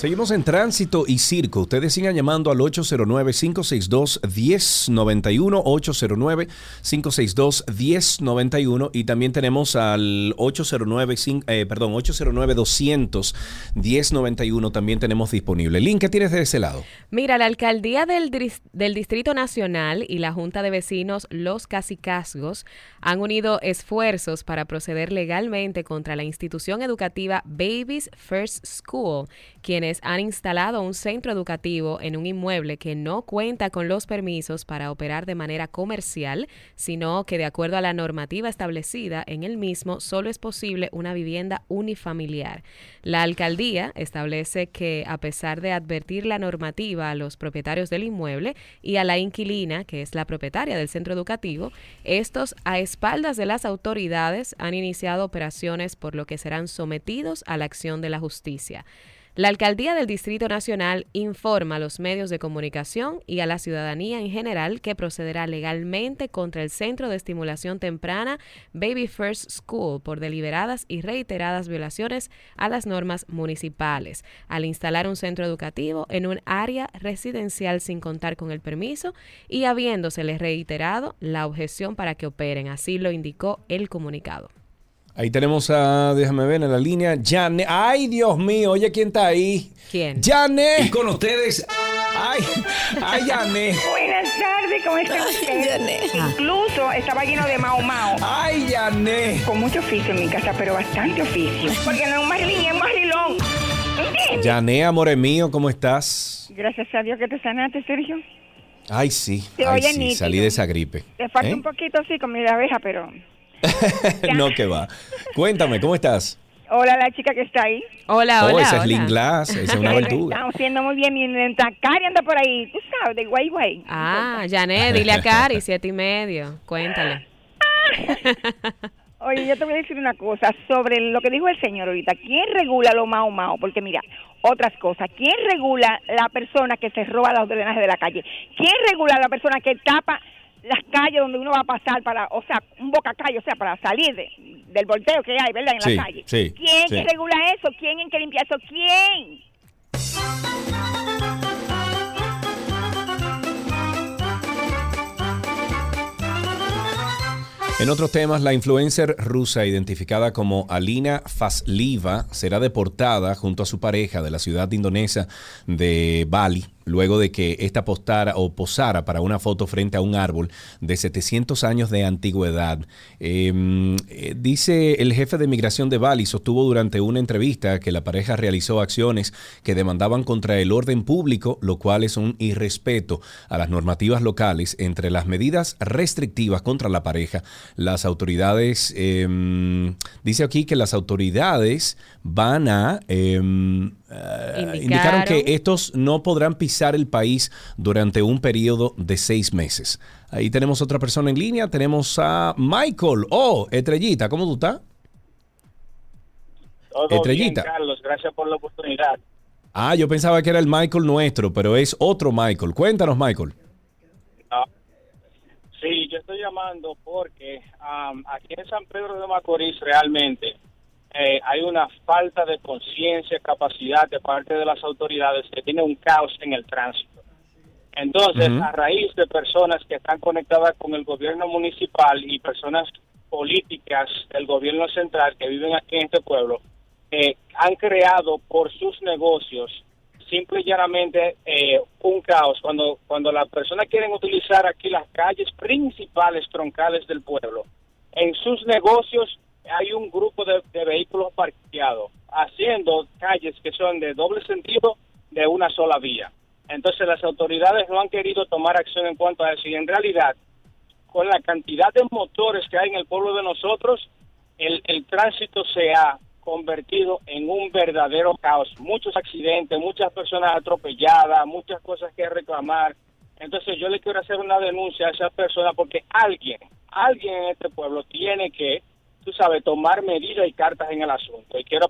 Seguimos en tránsito y circo. Ustedes sigan llamando al 809-562-1091, 809-562-1091 y también tenemos al 809, cin- eh, perdón, 809-200-1091 también tenemos disponible. Link, ¿qué tienes de ese lado? Mira, la alcaldía del, Distrito Nacional y la Junta de Vecinos Los Casicazgos han unido esfuerzos para proceder legalmente contra la institución educativa Babies First School, quienes han instalado un centro educativo en un inmueble que no cuenta con los permisos para operar de manera comercial, sino que de acuerdo a la normativa establecida en el mismo solo es posible una vivienda unifamiliar. La alcaldía establece que a pesar de advertir la normativa a los propietarios del inmueble y a la inquilina, que es la propietaria del centro educativo, estos a espaldas de las autoridades han iniciado operaciones por lo que serán sometidos a la acción de la justicia. La alcaldía del Distrito Nacional informa a los medios de comunicación y a la ciudadanía en general que procederá legalmente contra el Centro de Estimulación Temprana Baby First School por deliberadas y reiteradas violaciones a las normas municipales al instalar un centro educativo en un área residencial sin contar con el permiso y habiéndosele reiterado la objeción para que operen. Así lo indicó el comunicado. Ahí tenemos a, déjame ver en la línea, Janet. Ay, Dios mío, oye, ¿quién está ahí? ¿Quién? Janet. Y con ustedes, Ay, ay, Janet. Buenas tardes, ¿cómo está usted? Incluso estaba lleno de mao mao. Ay, Janet. Con mucho oficio en mi casa, pero bastante oficio. Porque no es un marlín, es un barrilón. ¿Entiendes? Janet, amore mío, ¿cómo estás? Gracias a Dios que te sanaste, Sergio. Ay, sí. Te Ay, sí, nítido. salí de esa gripe. Te falta ¿Eh? un poquito así con mi abeja, pero... no, que va. Cuéntame, ¿cómo estás? Hola, la chica que está ahí. Hola, oh, esa es Lynn Glass, esa es una verduga. Estamos haciendo muy bien. Mi Cari anda por ahí, tú sabes, de guay guay. Ah, Janet, dile a Cari, siete y medio. Cuéntale. Oye, yo te voy a decir una cosa sobre lo que dijo el señor ahorita. ¿Quién regula lo mao mao? Porque mira, otras cosas. ¿Quién regula la persona que se roba los drenajes de la calle? ¿Quién regula la persona que tapa las calles donde uno va a pasar para, o sea, un boca calle, o sea, para salir de- del volteo que hay, ¿verdad? En Sí, la calle. sí, ¿Quién sí. que regula eso? ¿Quién en que limpia eso? ¿Quién? En otros temas, la influencer rusa identificada como Alina Fasliva será deportada junto a su pareja de la ciudad indonesa de Bali luego de que esta postara o posara para una foto frente a un árbol de 700 años de antigüedad. Em, eh, dice el jefe de migración de Bali, sostuvo durante una entrevista que la pareja realizó acciones que demandaban contra el orden público, lo cual es un irrespeto a las normativas locales. Entre las medidas restrictivas contra la pareja, las autoridades, em, dice aquí que las autoridades van a... Em, eh, indicaron que estos no podrán pisar el país durante un periodo de seis meses. Ahí tenemos otra persona en línea. Tenemos a Michael. Oh, Estrellita, ¿cómo tú estás? Estrellita. Carlos, gracias por la oportunidad. Ah, yo pensaba que era el Michael nuestro, pero es otro Michael. Cuéntanos, Michael. Ah, sí, yo estoy llamando porque aquí en San Pedro de Macorís realmente eh, hay una falta de conciencia, capacidad de parte de las autoridades que tiene un caos en el tránsito. Entonces, a raíz de personas que están conectadas con el gobierno municipal y personas políticas del gobierno central que viven aquí en este pueblo, eh, han creado por sus negocios simple y llanamente eh, un caos. Cuando, cuando las personas quieren utilizar aquí las calles principales, troncales del pueblo, en sus negocios hay un grupo de, vehículos parqueados, haciendo calles que son de doble sentido de una sola vía. Entonces las autoridades no han querido tomar acción en cuanto a eso y en realidad con la cantidad de motores que hay en el pueblo de nosotros, el, el tránsito se ha convertido en un verdadero caos. Muchos accidentes, muchas personas atropelladas, muchas cosas que reclamar. Entonces yo le quiero hacer una denuncia a esa persona porque alguien, alguien en este pueblo tiene que tú sabes, tomar medidas y cartas en el asunto. Y quiero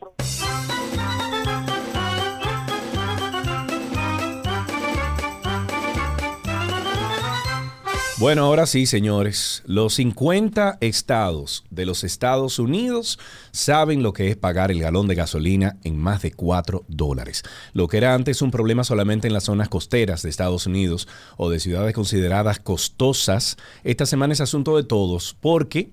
Bueno, ahora sí, señores. Los 50 estados de los Estados Unidos saben lo que es pagar el galón de gasolina en más de 4 dólares. Lo que era antes un problema solamente en las zonas costeras de Estados Unidos o de ciudades consideradas costosas, esta semana es asunto de todos porque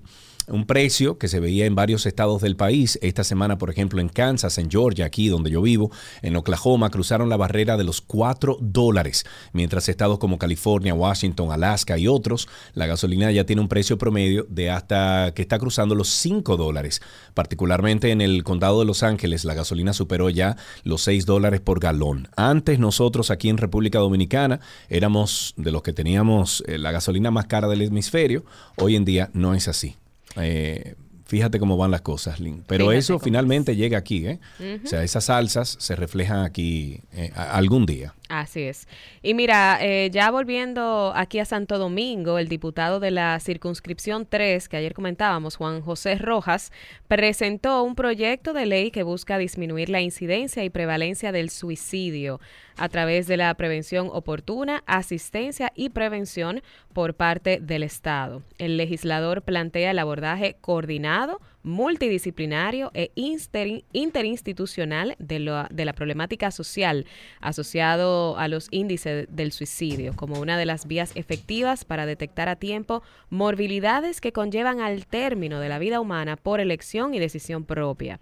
un precio que se veía en varios estados del país. Esta semana, por ejemplo, en Kansas, en Georgia, aquí donde yo vivo, en Oklahoma, cruzaron la barrera de los 4 dólares, mientras estados como California, Washington, Alaska y otros, la gasolina ya tiene un precio promedio de hasta que está cruzando los 5 dólares. Particularmente en el condado de Los Ángeles, la gasolina superó ya los 6 dólares por galón. Antes nosotros aquí en República Dominicana éramos de los que teníamos eh, la gasolina más cara del hemisferio. Hoy en día no es así. Eh, fíjate cómo van las cosas, Lynn. Pero eso finalmente llega aquí, ¿eh? O sea, esas salsas se reflejan aquí eh, algún día. Así es. Y mira, eh, ya volviendo aquí a Santo Domingo, el diputado de la circunscripción 3, que ayer comentábamos, Juan José Rojas, presentó un proyecto de ley que busca disminuir la incidencia y prevalencia del suicidio a través de la prevención oportuna, asistencia y prevención por parte del Estado. El legislador plantea el abordaje coordinado multidisciplinario e interinstitucional de, de la problemática social asociado a los índices del suicidio como una de las vías efectivas para detectar a tiempo morbilidades que conllevan al término de la vida humana por elección y decisión propia.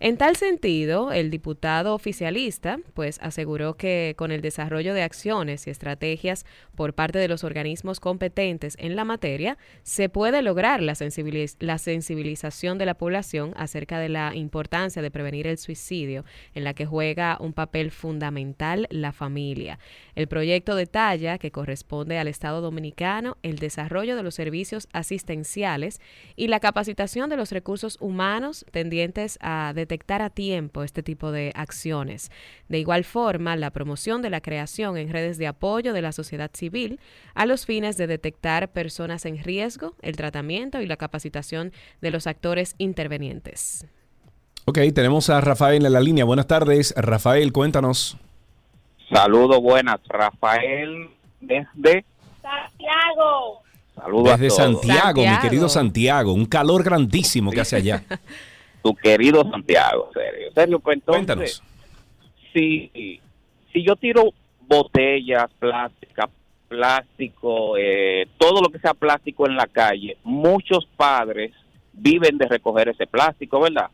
En tal sentido, el diputado oficialista pues aseguró que con el desarrollo de acciones y estrategias por parte de los organismos competentes en la materia, se puede lograr la, la sensibilización de la población acerca de la importancia de prevenir el suicidio, en la que juega un papel fundamental la familia. El proyecto detalla que corresponde al Estado dominicano el desarrollo de los servicios asistenciales y la capacitación de los recursos humanos tendientes a detectar a tiempo este tipo de acciones. De igual forma, la promoción de la creación en redes de apoyo de la sociedad civil a los fines de detectar personas en riesgo, el tratamiento y la capacitación de los actores intervenientes. Ok, tenemos a Rafael en la línea. Buenas tardes. Rafael, cuéntanos. Saludos, buenas. Rafael desde Santiago. Saludos Desde Santiago, mi querido Santiago. Un calor grandísimo que hace allá. tu querido Santiago, serio. Sergio, pues Cuéntanos. Si, si yo tiro botellas plásticas, plástico, eh, todo lo que sea plástico en la calle, muchos padres viven de recoger ese plástico, ¿verdad?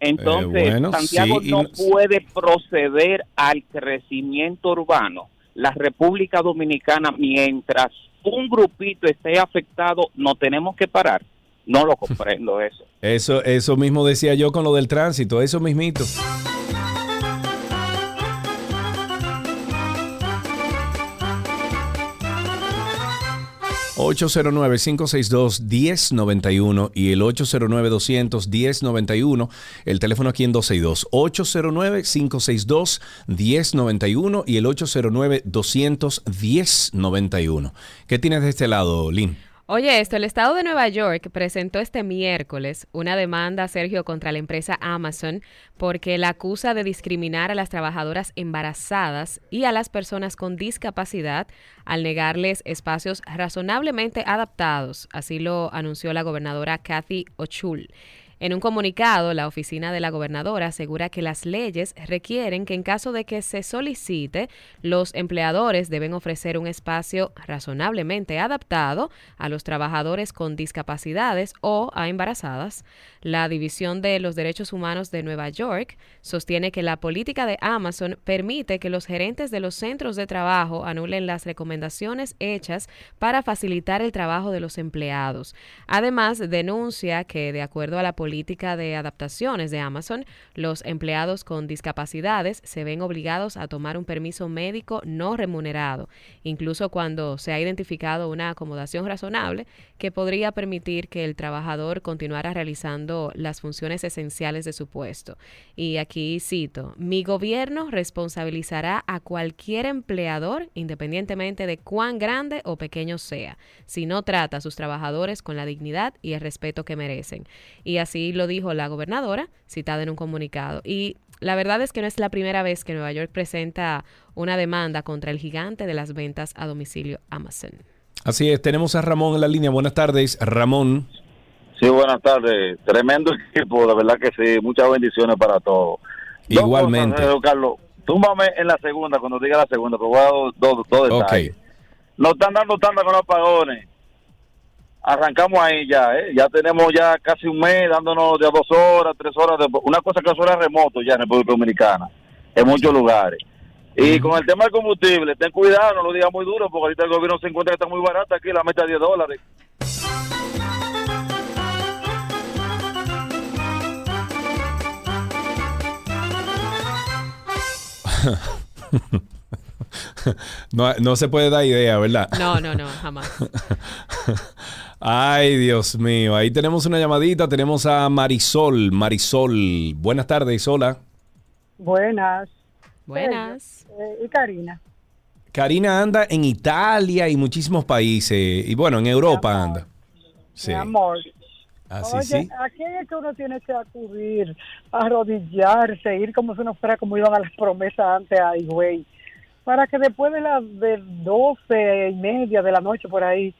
Entonces, Eh, bueno, Santiago sí, y no no- puede proceder al crecimiento urbano la República Dominicana, mientras un grupito esté afectado, no tenemos que parar. No lo comprendo eso. Eso, eso mismo decía yo con lo del tránsito, eso mismito. 809-562-1091 y el 809-200-1091. El teléfono aquí en 262. 809-562-1091 y el 809-200-1091. ¿Qué tienes de este lado, Lynn? Oye, esto, el Estado de Nueva York presentó este miércoles una demanda, Sergio, contra la empresa Amazon porque la acusa de discriminar a las trabajadoras embarazadas y a las personas con discapacidad al negarles espacios razonablemente adaptados, así lo anunció la gobernadora Kathy Ochul. En un comunicado, la oficina de la gobernadora asegura que las leyes requieren que en caso de que se solicite, los empleadores deben ofrecer un espacio razonablemente adaptado a los trabajadores con discapacidades o a embarazadas. La División de los Derechos Humanos de Nueva York sostiene que la política de Amazon permite que los gerentes de los centros de trabajo anulen las recomendaciones hechas para facilitar el trabajo de los empleados. Además, denuncia que, de acuerdo a la política política de adaptaciones de Amazon, los empleados con discapacidades se ven obligados a tomar un permiso médico no remunerado, incluso cuando se ha identificado una acomodación razonable que podría permitir que el trabajador continuara realizando las funciones esenciales de su puesto. Y aquí cito, mi gobierno responsabilizará a cualquier empleador, independientemente de cuán grande o pequeño sea, si no trata a sus trabajadores con la dignidad y el respeto que merecen. Y así lo dijo la gobernadora, citada en un comunicado. Y la verdad es que no es la primera vez que Nueva York presenta una demanda contra el gigante de las ventas a domicilio Amazon. Así es, tenemos a Ramón en la línea. Buenas tardes, Ramón. Sí, buenas tardes. Tremendo equipo, la verdad que sí. Muchas bendiciones para todos. Igualmente. Carlos, túmbame en la segunda, cuando diga la segunda, pero voy a dar dos, dos detalles. Nos están dando tanta con los apagones arrancamos ahí ya, ¿eh? ya tenemos ya casi un mes dándonos de dos horas, tres horas, de, una cosa que suena remoto ya en República Dominicana, en muchos lugares. Y con el tema del combustible, ten cuidado, no lo digas muy duro, porque ahorita el gobierno se encuentra que está muy barata aquí, la meta de 10 dólares. no, no se puede dar idea, ¿verdad? No, no, no, jamás. Ay, Dios mío. Ahí tenemos una llamadita. Tenemos a Marisol. Marisol. Buenas tardes, hola. Buenas. Buenas. Eh, ¿Y Karina? Karina anda en Italia y muchísimos países. Y bueno, en Europa anda. Sí. Mi amor. Así Oye, sí. ¿a quién es que uno tiene que acudir? Arrodillarse, ir como si uno fuera como iban a las promesas antes a güey. Para que después de las de 12 y media de la noche por ahí,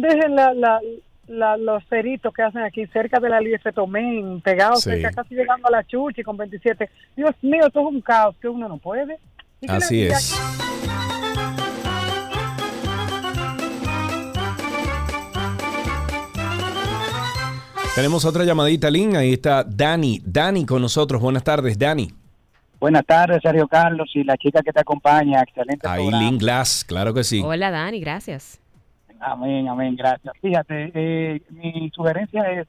dejen la, la, la, los ceritos que hacen aquí cerca de la Liese Tomén, pegados Sí. cerca, casi llegando a la Chuchi con 27. Dios mío, esto es un caos que uno no puede. Así es. Tenemos otra llamadita, Lynn. Ahí está Dani. Dani con nosotros. Buenas tardes, Dani. Buenas tardes, Sergio Carlos y la chica que te acompaña. Excelente. Ahí. Lynn Glass, claro que sí. Hola, Dani, gracias. Amén, amén, gracias. Fíjate, eh, mi sugerencia es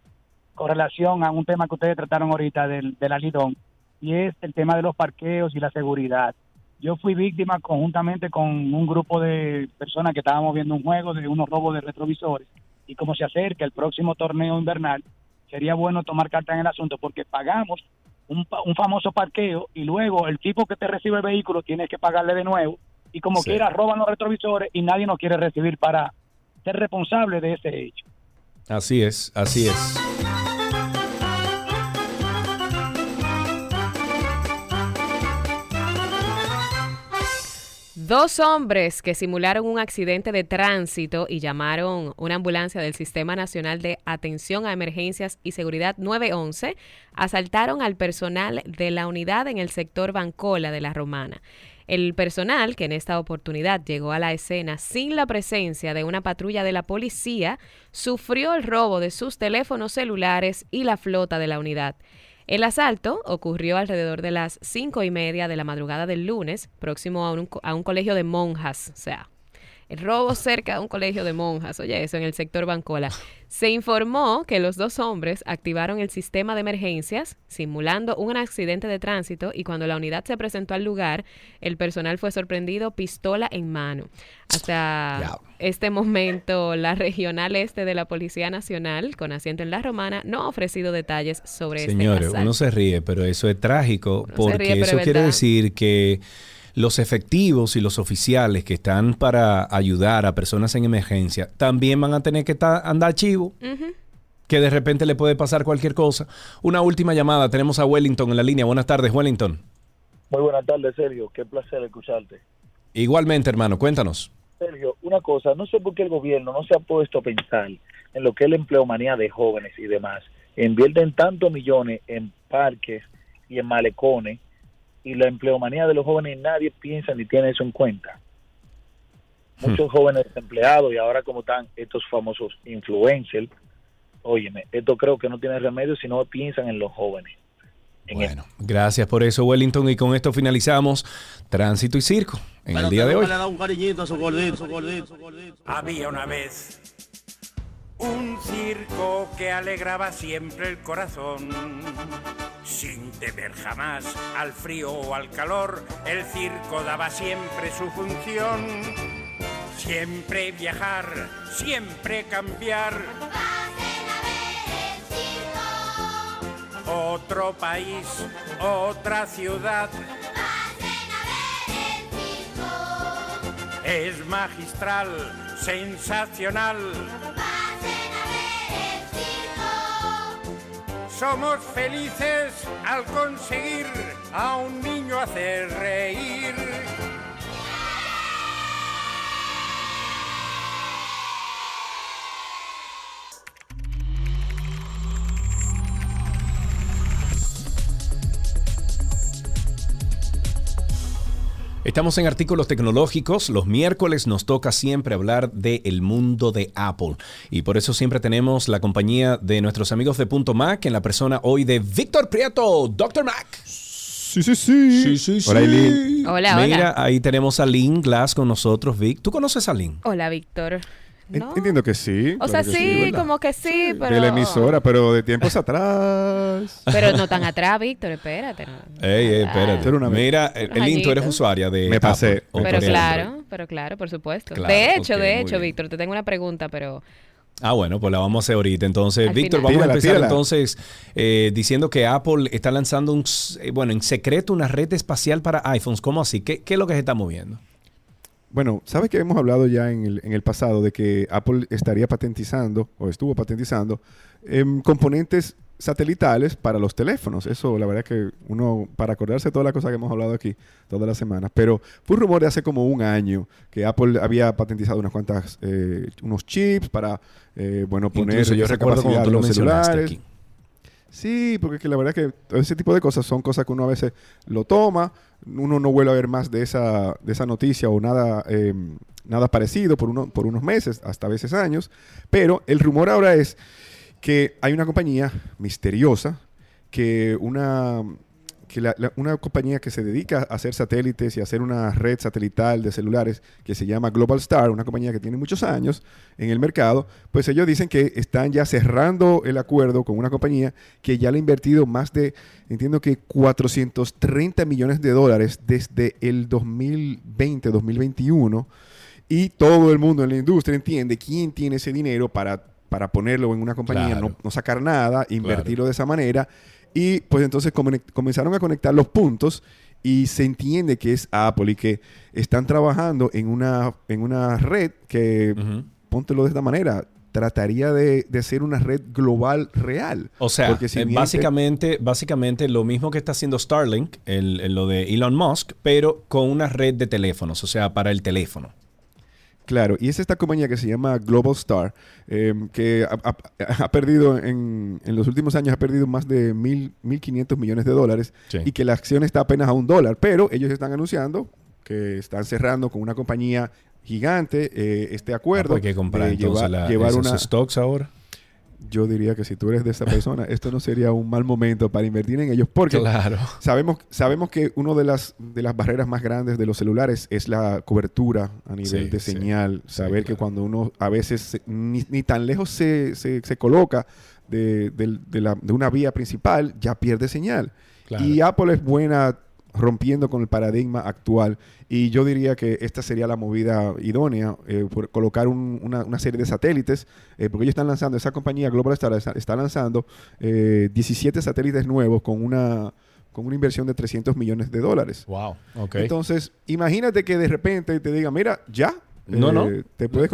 con relación a un tema que ustedes trataron ahorita del, del alidón, y es el tema de los parqueos y la seguridad. Yo fui víctima conjuntamente con un grupo de personas que estábamos viendo un juego de unos robos de retrovisores, y como se acerca el próximo torneo invernal, sería bueno tomar carta en el asunto porque pagamos un, un famoso parqueo y luego el tipo que te recibe el vehículo tiene que pagarle de nuevo y como Sí. quiera roban los retrovisores y nadie nos quiere recibir para ser responsable de ese hecho. Así es, así es. Dos hombres que simularon un accidente de tránsito y llamaron una ambulancia del Sistema Nacional de Atención a Emergencias y Seguridad 911 asaltaron al personal de la unidad en el sector Bancola de la Romana. El personal, que en esta oportunidad llegó a la escena sin la presencia de una patrulla de la policía, sufrió el robo de sus teléfonos celulares y la flota de la unidad. El asalto ocurrió alrededor de las cinco y media de la madrugada del lunes, próximo a un, colegio de monjas, o sea, el robo cerca de un colegio de monjas, oye, eso en el sector Bancola. Se informó que los dos hombres activaron el sistema de emergencias, simulando un accidente de tránsito, y cuando la unidad se presentó al lugar, el personal fue sorprendido pistola en mano. Hasta este momento, la regional este de la Policía Nacional, con asiento en La Romana, no ha ofrecido detalles sobre Señores, este uno se ríe, pero eso es trágico porque ríe, eso es quiere decir que los efectivos y los oficiales que están para ayudar a personas en emergencia también van a tener que andar chivo, que de repente le puede pasar cualquier cosa. Una última llamada, tenemos a Wellington en la línea. Buenas tardes, Wellington. Muy buenas tardes, Sergio. Qué placer escucharte. Igualmente, hermano, cuéntanos. Sergio, una cosa, no sé por qué el gobierno no se ha puesto a pensar en lo que es la empleomanía de jóvenes y demás. Invierten tantos millones en parques y en malecones y la empleomanía de los jóvenes nadie piensa ni tiene eso en cuenta. Muchos jóvenes empleados y ahora como están estos famosos influencers, óyeme, esto creo que no tiene remedio si no piensan en los jóvenes. En Bueno, gracias por eso, Wellington. Y con esto finalizamos Tránsito y Circo en el día de hoy. le da un cariñito a su gordito, su gordito, su gordito. Había una vez un circo que alegraba siempre el corazón. Sin temer jamás al frío o al calor, el circo daba siempre su función. Siempre viajar, siempre cambiar. Otro país, otra ciudad. Es magistral, sensacional. Somos felices al conseguir a un niño hacer reír. Estamos en artículos tecnológicos. Los miércoles nos toca siempre hablar del mundo de Apple. Y por eso siempre tenemos la compañía de nuestros amigos de Punto Mac en la persona hoy de Víctor Prieto, Dr. Mac. Sí, sí, sí. Sí, sí, sí. Hola, Eileen. Hola, Mira, hola. ahí tenemos a Lynn Glass con nosotros, Vic. ¿Tú conoces a Lynn? Hola, Víctor. No. Entiendo que sí. O sea, claro sí, como que sí, pero... De la emisora, pero de tiempos atrás. Pero no tan atrás, Víctor, espérate. no. Ey, ey, espérate. Una- Mira, Lynn, tú eres usuaria de Me pasé, Pero claro, pero claro, por supuesto. Claro, de hecho, de hecho. Víctor, te tengo una pregunta, pero... Ah, bueno, pues la vamos a hacer ahorita. Entonces, Al Víctor, final. vamos a empezar tírala. entonces eh, diciendo que Apple está lanzando, un, eh, bueno, en secreto una red espacial para iPhones. ¿Cómo así? ¿Qué, qué es lo que se está moviendo? Bueno, ¿sabes que hemos hablado ya en el, en el pasado de que Apple estaría patentizando o estuvo patentizando em, componentes satelitales para los teléfonos? Eso, la verdad que uno, para acordarse de toda la cosa que hemos hablado aquí todas las semanas, pero fue un rumor de hace como un año que Apple había patentizado unas cuantas, eh, unos chips para, eh, bueno, poner Incluso yo recuerdo cuando tú lo mencionaste aquí. Sí, porque es que la verdad que todo ese tipo de cosas son cosas que uno a veces lo toma, uno no vuelve a ver más de esa, de esa noticia o nada, eh, nada parecido por, uno, por unos meses, hasta a veces años, pero el rumor ahora es que hay una compañía misteriosa que una que la- la- una compañía que se dedica a hacer satélites y a hacer una red satelital de celulares que se llama Global Star, una compañía que tiene muchos años en el mercado, pues ellos dicen que están ya cerrando el acuerdo con una compañía que ya le ha invertido más de, entiendo que 430 millones de dólares desde el 2020, 2021, y todo el mundo en la industria entiende quién tiene ese dinero para, para ponerlo en una compañía, Claro. no, no sacar nada, invertirlo de esa manera. Y pues entonces comenzaron a conectar los puntos y se entiende que es Apple y que están trabajando en una, en una red que, póntelo de esta manera, trataría de, de ser una red global real. O sea, si eh, básicamente, básicamente lo mismo que está haciendo Starlink, el, el- lo de Elon Musk, pero con una red de teléfonos, o sea, para el teléfono. Claro, y es esta compañía que se llama Global Star, eh, que ha, ha- ha perdido en, en los últimos años, ha perdido más de mil, 1.500 millones de dólares Sí. y que la acción está apenas a un dólar, pero ellos están anunciando que están cerrando con una compañía gigante eh, este acuerdo. Ah, hay que comprar de entonces llevar- la- llevar esos una, stocks ahora. Yo diría que si tú eres de esa persona, esto no sería un mal momento para invertir en ellos, porque Claro. sabemos, sabemos que una de las, de las barreras más grandes de los celulares es la cobertura a nivel Sí, de sí. señal. Saber que cuando uno a veces se- ni, ni tan lejos se, se- se coloca de, de la- de una vía principal, ya pierde señal. Claro. Y Apple es buena rompiendo con el paradigma actual y yo diría que esta sería la movida idónea eh, por colocar un- una, una serie de satélites eh, porque ellos están lanzando esa compañía Global Star está, lanzando eh, 17 satélites nuevos con una con una inversión de 300 millones de dólares Wow. Ok. entonces imagínate que de repente te diga mira ya No, no. te puedes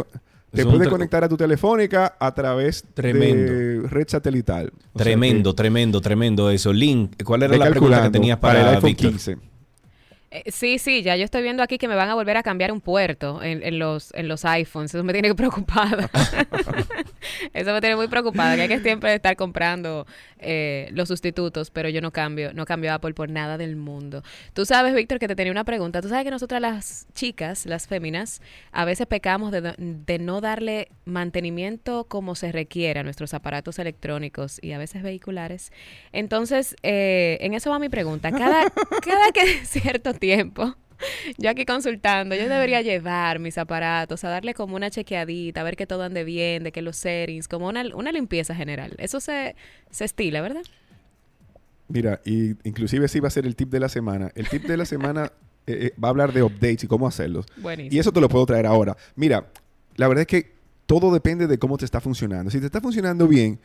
te puedes conectar a tu telefónica a través Tremendo. de red satelital O sea Tremendo, tremendo, tremendo eso. Link, ¿cuál era la pregunta que tenías para para, el iPhone Víctor? 15. Eh, sí, sí, ya yo estoy viendo aquí que me van a volver a cambiar un puerto en, en los, en los iPhones. Eso me tiene preocupada. Eso me tiene muy preocupada, que hay que siempre estar comprando eh, los sustitutos, pero yo no cambio, no cambio Apple por nada del mundo. Tú sabes, Víctor, que te tenía una pregunta. Tú sabes que nosotras las chicas, las féminas, a veces pecamos de, de no darle mantenimiento como se requiere a nuestros aparatos electrónicos y a veces vehiculares. Entonces, eh, en eso va mi pregunta. Cada, cada que cierto tiempo, yo aquí consultando, yo debería llevar mis aparatos a darle como una chequeadita, a ver que todo ande bien, de que los settings, como una, una limpieza general. Eso se, se estila, ¿verdad? Mira, y inclusive ese iba a ser el tip de la semana. El tip de la semana eh, eh, va a hablar de updates y cómo hacerlos. Buenísimo. Y eso te lo puedo traer ahora. Mira, la verdad es que todo depende de cómo te está funcionando. Si te está funcionando bien,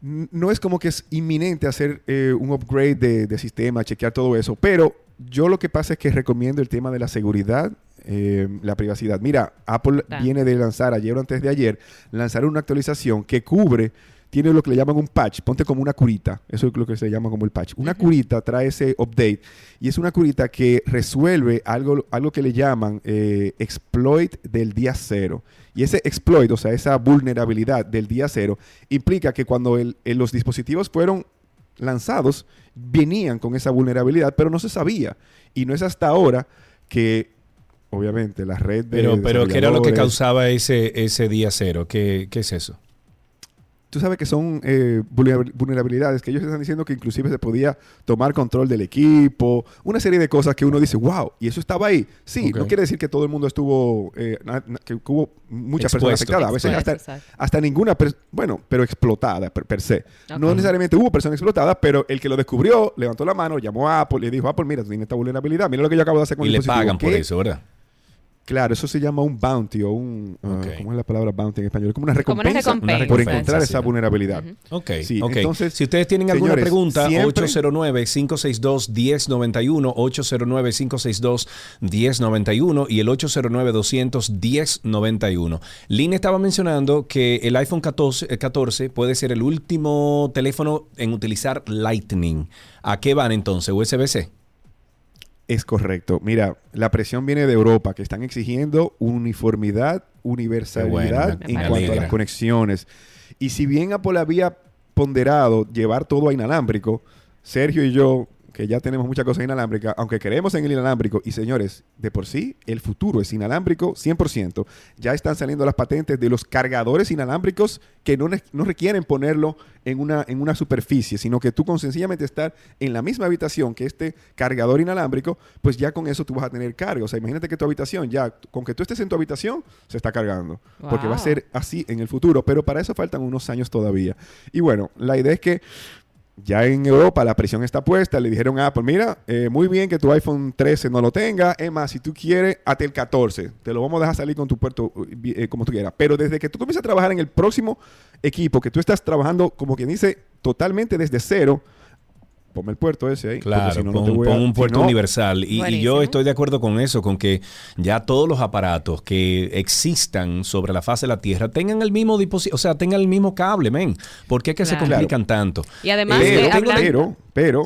no es como que es inminente hacer eh, un upgrade de, de sistema, chequear todo eso. Pero yo lo que pasa es que recomiendo el tema de la seguridad, eh, la privacidad. Mira, Apple viene de lanzar ayer o antes de ayer, lanzaron una actualización que cubre, tiene lo que le llaman un patch, ponte como una curita, eso es lo que se llama como el patch. Una curita trae ese update y es una curita que resuelve algo, algo que le llaman eh, exploit del día cero. Y ese exploit, o sea, esa vulnerabilidad del día cero, implica que cuando el- el- los dispositivos fueron lanzados, venían con esa vulnerabilidad, pero no se sabía. Y no es hasta ahora que, obviamente, la red de Pero, pero ¿qué era lo que causaba ese, ese día cero? ¿Qué, qué es eso? Tú sabes que son eh, vulnerabil- vulnerabilidades que ellos están diciendo que inclusive se podía tomar control del equipo, una serie de cosas que uno dice, wow, y eso estaba ahí. Sí, no quiere decir que todo el mundo estuvo, eh, na- na- que hubo muchas personas afectadas, a veces Expuesto, hasta, hasta ninguna, bueno, pero explotada per, per se. No necesariamente hubo personas explotadas, pero el que lo descubrió, levantó la mano, llamó a Apple y dijo, Apple, mira, tú tienes esta vulnerabilidad, mira lo que yo acabo de hacer con Y el le dispositivo". pagan por eso, ¿verdad? Claro, eso se llama un bounty o un... ah, ¿Cómo es la palabra bounty en español? Es como una Como una recompensa, recompensa. por Una encontrar recompensa, esa sí. vulnerabilidad. Ok, Sí, ok. entonces, si ustedes tienen alguna señores, pregunta, siempre- 809-562-1091, 809-562-1091 y el 809-200-1091. Lynn estaba mencionando que el iPhone 14, eh, 14 puede ser el último teléfono en utilizar Lightning. ¿A qué van entonces? ¿USB-C? Es correcto. Mira, la presión viene de Europa, que están exigiendo uniformidad, universalidad en cuanto a las conexiones. Y si bien Apple había ponderado llevar todo a inalámbrico, Sergio y yo, que ya tenemos muchas cosas inalámbricas, aunque creemos en el inalámbrico, y señores, de por sí el futuro es inalámbrico 100%. Ya están saliendo las patentes de los cargadores inalámbricos que no, no requieren ponerlo en una, en una superficie, sino que tú con sencillamente estar en la misma habitación que este cargador inalámbrico, pues ya con eso tú vas a tener carga. O sea, imagínate que tu habitación, ya con que tú estés en tu habitación, se está cargando. Porque va a ser así en el futuro, pero para eso faltan unos años todavía. Y bueno, la idea es que ya en Europa la presión está puesta. Le dijeron a Apple, mira, eh, muy bien que tu iPhone 13 no lo tenga. Es más, si tú quieres, hasta el 14. Te lo vamos a dejar salir con tu puerto eh, eh, como tú quieras. Pero desde que tú comiences a trabajar en el próximo equipo, que tú estás trabajando, como quien dice, totalmente desde cero, ponme el puerto ese ahí. Claro, si no, no pon, te voy a- pon un si puerto no- universal. Y, y yo estoy de acuerdo con eso, con que ya todos los aparatos que existan sobre la faz de la Tierra tengan el mismo dispositivo, o sea, tengan el mismo cable, men. ¿Por qué es que se Claro. complican tanto? Y además Eh, pero, pero, pero,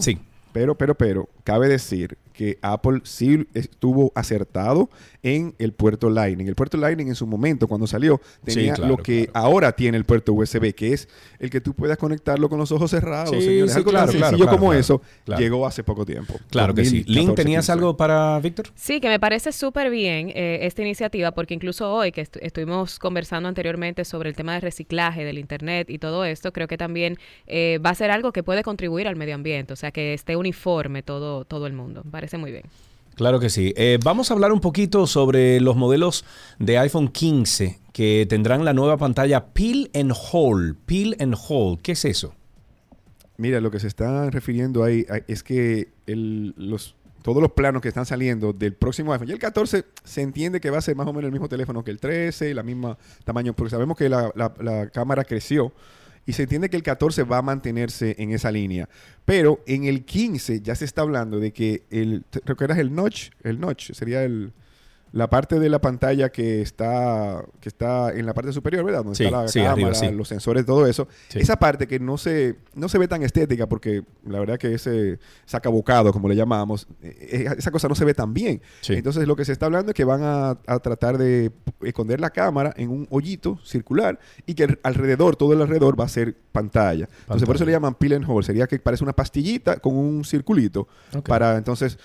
pero, pero, pero, cabe decir que Apple sí estuvo acertado en el puerto Lightning. El puerto Lightning en su momento, cuando salió, tenía claro, lo que ahora tiene el puerto USB, que es el que tú puedas conectarlo con los ojos cerrados. Sí, señores. sí, Algo claro, tan claro, sencillo claro, como claro, eso claro. llegó hace poco tiempo. Claro que sí. Lynn, 2014, ¿tenías 15. algo para Víctor? Sí, que me parece súper bien eh, esta iniciativa porque incluso hoy que estu- estuvimos conversando anteriormente sobre el tema de reciclaje del Internet y todo esto, creo que también eh, va a ser algo que puede contribuir al medio ambiente, o sea, que esté uniforme todo, todo el mundo. Me parece muy bien. Claro que sí. Eh, vamos a hablar un poquito sobre los modelos de iPhone 15 que tendrán la nueva pantalla Peel and Hold. Peel and Hold. ¿Qué es eso? Mira, lo que se está refiriendo ahí es que el- los, todos los planos que están saliendo del próximo iPhone, y el 14 se entiende que va a ser más o menos el mismo teléfono que el 13, la misma tamaño, porque sabemos que la, la- la cámara creció y se entiende que el 14 va a mantenerse en esa línea. Pero en el 15 ya se está hablando de que el, ¿te ¿recuerdas el notch? El notch sería el... La parte de la pantalla que está, que está en la parte superior, ¿verdad? Donde Sí, está la sí, cámara, arriba, sí. los sensores, todo eso. Esa parte que no se, no se ve tan estética porque la verdad que ese sacabocado, como le llamamos, eh, eh, esa cosa no se ve tan bien. Entonces lo que se está hablando es que van a, a tratar de esconder la cámara en un hoyito circular y que alrededor, todo el alrededor va a ser pantalla. Entonces por eso le llaman peel and hold. Sería que parece una pastillita con un circulito Ok. para entonces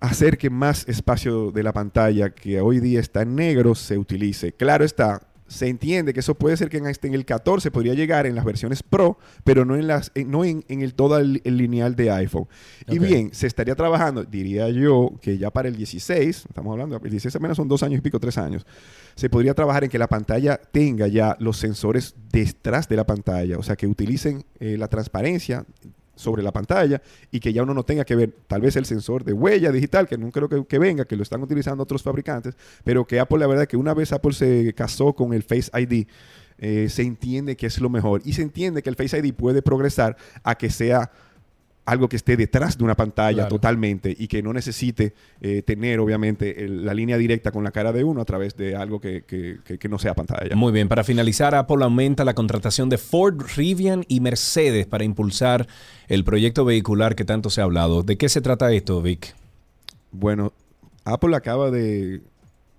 hacer que más espacio de la pantalla que hoy día está en negro se utilice. Claro está, se entiende que eso puede ser que en, este, en el 14 podría llegar en las versiones Pro, pero no en las en- no en, en el todo el, el lineal de iPhone. Y bien, se estaría trabajando, diría yo, que ya para el 16, estamos hablando, el 16 apenas son dos años y pico, tres años, se podría trabajar en que la pantalla tenga ya los sensores detrás de la pantalla, o sea, que utilicen eh, la transparencia sobre la pantalla y que ya uno no tenga que ver tal vez el sensor de huella digital, que no creo que, que venga, que lo están utilizando otros fabricantes, pero que Apple, la verdad que una vez Apple se casó con el Face ID, eh, se entiende que es lo mejor y se entiende que el Face ID puede progresar a que sea algo que esté detrás de una pantalla Claro. totalmente y que no necesite eh, tener obviamente el- la línea directa con la cara de uno a través de algo que, que- que- que no sea pantalla. Muy bien, para finalizar, Apple aumenta la contratación de Ford, Rivian y Mercedes para impulsar el proyecto vehicular que tanto se ha hablado. ¿De qué se trata esto, Vic? Bueno, Apple acaba de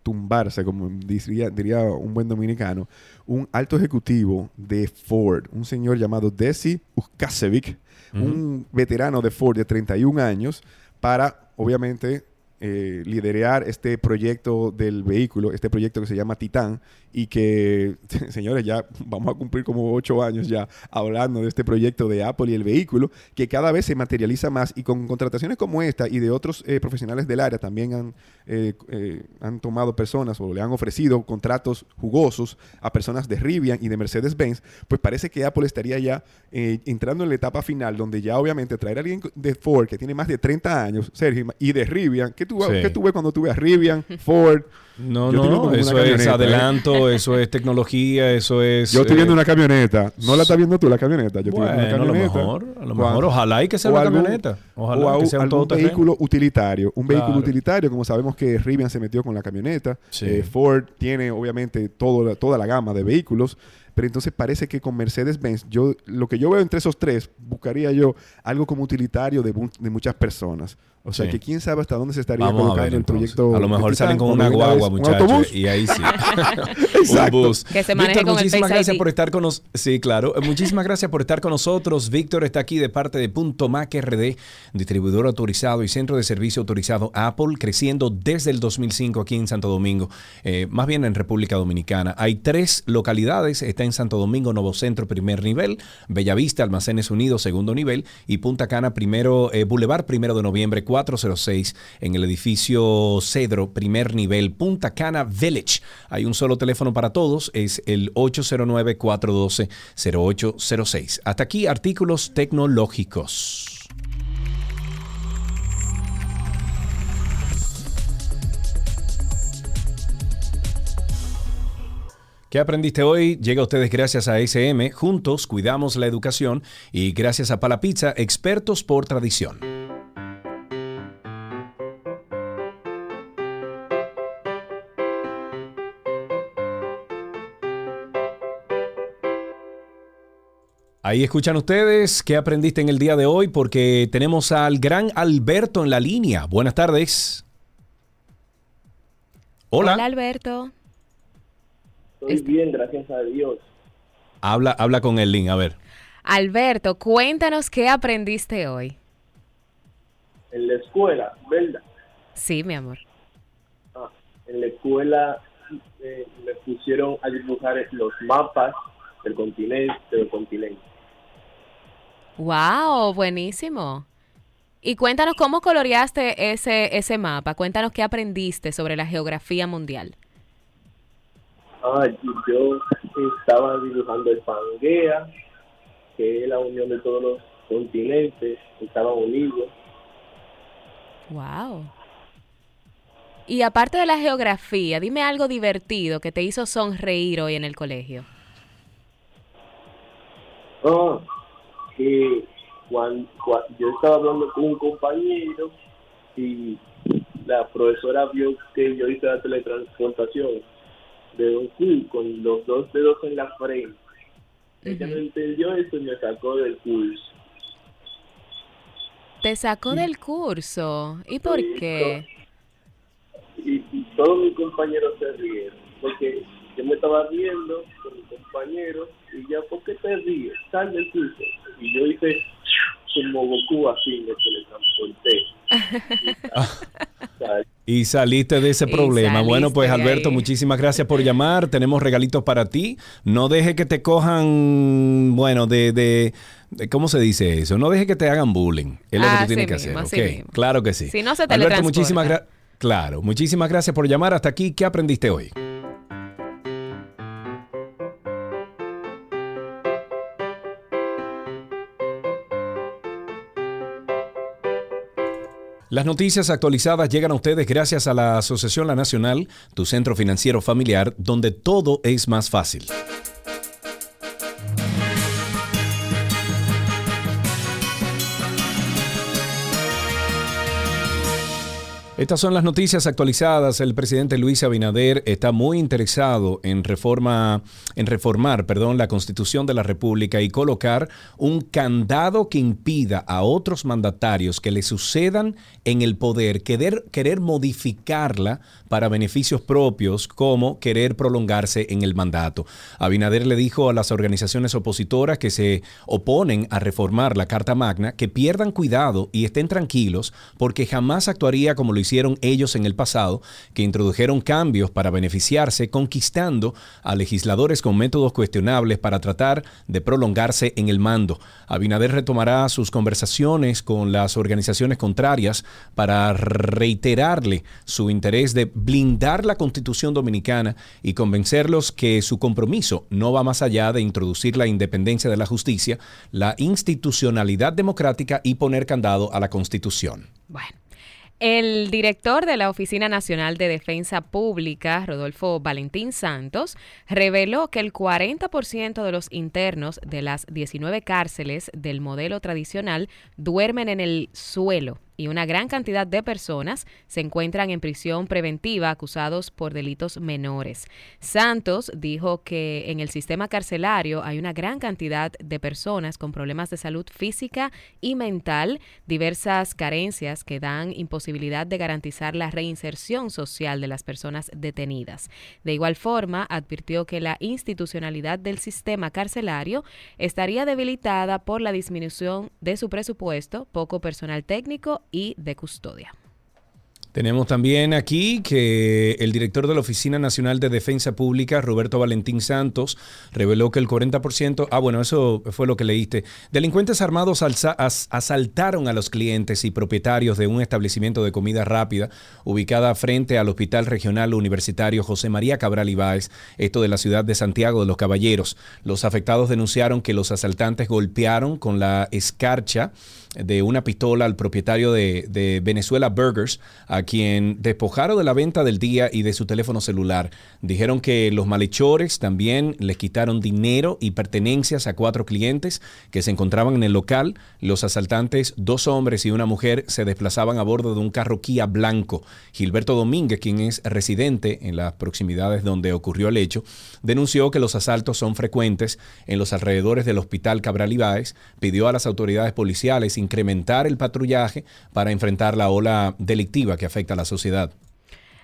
tumbarse, como diría, diría un buen dominicano, un alto ejecutivo de Ford, un señor llamado Desi Uskasevic, un veterano de Ford de 31 años, para, obviamente, eh, liderar este proyecto del vehículo, este proyecto que se llama Titán, y que, señores, ya vamos a cumplir como ocho años ya hablando de este proyecto de Apple y el vehículo, que cada vez se materializa más y con contrataciones como esta y de otros eh, profesionales del área también han, eh, eh, han tomado personas o le han ofrecido contratos jugosos a personas de Rivian y de Mercedes-Benz, pues parece que Apple estaría ya eh, entrando en la etapa final donde ya obviamente traer a alguien de Ford que tiene más de 30 años, Sergio, y de Rivian, ¿qué tú, Sí. ¿qué tú ves cuando tú ves a Rivian, Ford? No, Yo no, eso es ¿eh? adelanto, eso es tecnología, eso es... Yo estoy eh, viendo una camioneta. ¿No la estás viendo tú, la camioneta? Yo estoy viendo una Bueno, a lo mejor, a lo mejor, ojalá y que sea una algún- camioneta. Ojalá o que au- sea un vehículo utilitario. Un vehículo utilitario, como sabemos que Rivian se metió con la camioneta. Sí. Eh, Ford tiene, obviamente, todo toda la gama de vehículos. Pero entonces parece que con Mercedes-Benz, yo, lo que yo veo entre esos tres, buscaría yo algo como utilitario de, de muchas personas. O sea, Sí. que quién sabe hasta dónde se estaría Vamos colocando ver, el proyecto. A lo mejor salen con una guagua, un muchachos, autobús. y ahí sí. Exacto. Un bus. Que se Víctor, con muchísimas gracias ID. por estar con nosotros. Sí, claro. Eh, Muchísimas gracias por estar con nosotros. Víctor está aquí de parte de Punto Mac RD, distribuidor autorizado y centro de servicio autorizado Apple, creciendo desde el 2005 aquí en Santo Domingo, eh, más bien en República Dominicana. Hay tres localidades. Está en Santo Domingo, Nuevo Centro, primer nivel, Bellavista, Almacenes Unidos, segundo nivel, y Punta Cana, primero, eh, Boulevard, primero de noviembre, 406, en el edificio Cedro, primer nivel, Punta Cana Village. Hay un solo teléfono para todos, es el 809-412-0806. Hasta aquí, artículos tecnológicos. ¿Qué aprendiste hoy? Llega a ustedes gracias a SM. Juntos cuidamos la educación y gracias a Pala Pizza, expertos por tradición. Ahí escuchan ustedes qué aprendiste en el día de hoy porque tenemos al gran Alberto en la línea. Buenas tardes. Hola. Hola, Alberto. Estoy bien, gracias a Dios. Habla, habla con el link, a ver. Alberto, cuéntanos qué aprendiste hoy. En la escuela, ¿verdad? Sí, mi amor. Ah, en la escuela eh, me pusieron a dibujar los mapas del continente, del continente. Wow, buenísimo. Y cuéntanos cómo coloreaste ese, ese mapa. Cuéntanos qué aprendiste sobre la geografía mundial. Ah, yo estaba dibujando el Pangea, que es la unión de todos los continentes, estaban unidos. Wow. Y aparte de la geografía, dime algo divertido que te hizo sonreír hoy en el colegio. Ah, que cuando, yo estaba hablando con un compañero y la profesora vio que yo hice la teletransportación de un Q con los dos dedos en la frente. Ella no entendió eso y me sacó del curso. Te sacó del curso. ¿Y por qué? Y, y todos mis compañeros se rieron porque yo me estaba riendo con mi compañero y ya, ¿por qué te ríes? Sal del curso. Y yo hice como Goku así, me teletransporté. Y saliste de ese problema. Bueno, pues Alberto, muchísimas gracias por llamar. Tenemos regalitos para ti. No deje que te cojan, bueno, de, de, ¿cómo se dice eso? No deje que te hagan bullying. Es lo que tú tienes que hacer. Okay. Claro que sí. Si no se Alberto, muchísimas gracias. Claro, muchísimas gracias por llamar. Hasta aquí, ¿qué aprendiste hoy? Las noticias actualizadas llegan a ustedes gracias a la Asociación La Nacional, tu centro financiero familiar, donde todo es más fácil. Estas son las noticias actualizadas. El presidente Luis Abinader está muy interesado en reforma, en reformar, perdón, la Constitución de la República y colocar un candado que impida a otros mandatarios que le sucedan en el poder querer, querer modificarla para beneficios propios, como querer prolongarse en el mandato. Abinader le dijo a las organizaciones opositoras que se oponen a reformar la Carta Magna que pierdan cuidado y estén tranquilos porque jamás actuaría como lo hicieron ellos en el pasado, que introdujeron cambios para beneficiarse, conquistando a legisladores con métodos cuestionables para tratar de prolongarse en el mando. Abinader retomará sus conversaciones con las organizaciones contrarias para reiterarle su interés de blindar la constitución dominicana y convencerlos que su compromiso no va más allá de introducir la independencia de la justicia, la institucionalidad democrática y poner candado a la constitución. Bueno. El director de la Oficina Nacional de Defensa Pública, Rodolfo Valentín Santos, reveló que el 40% de los internos de las 19 cárceles del modelo tradicional duermen en el suelo y una gran cantidad de personas se encuentran en prisión preventiva acusados por delitos menores. Santos dijo que en el sistema carcelario hay una gran cantidad de personas con problemas de salud física y mental, diversas carencias que dan imposibilidad de garantizar la reinserción social de las personas detenidas. De igual forma, advirtió que la institucionalidad del sistema carcelario estaría debilitada por la disminución de su presupuesto, poco personal técnico y de custodia. Tenemos también aquí que el director de la Oficina Nacional de Defensa Pública, Roberto Valentín Santos, reveló que el 40%, ah bueno, eso fue lo que leíste, delincuentes armados asaltaron a los clientes y propietarios de un establecimiento de comida rápida ubicada frente al Hospital Regional Universitario José María Cabral Ibáez, esto de la ciudad de Santiago de los Caballeros. Los afectados denunciaron que los asaltantes golpearon con la escarcha de una pistola al propietario de, Venezuela Burgers, a quien despojaron de la venta del día y de su teléfono celular. Dijeron que los malhechores también les quitaron dinero y pertenencias a cuatro clientes que se encontraban en el local. Los asaltantes, dos hombres y una mujer, se desplazaban a bordo de un carro Kia blanco. Gilberto Domínguez, quien es residente en las proximidades donde ocurrió el hecho, denunció que los asaltos son frecuentes en los alrededores del hospital Cabral Ibáez, pidió a las autoridades policiales incrementar el patrullaje para enfrentar la ola delictiva que afecta a la sociedad.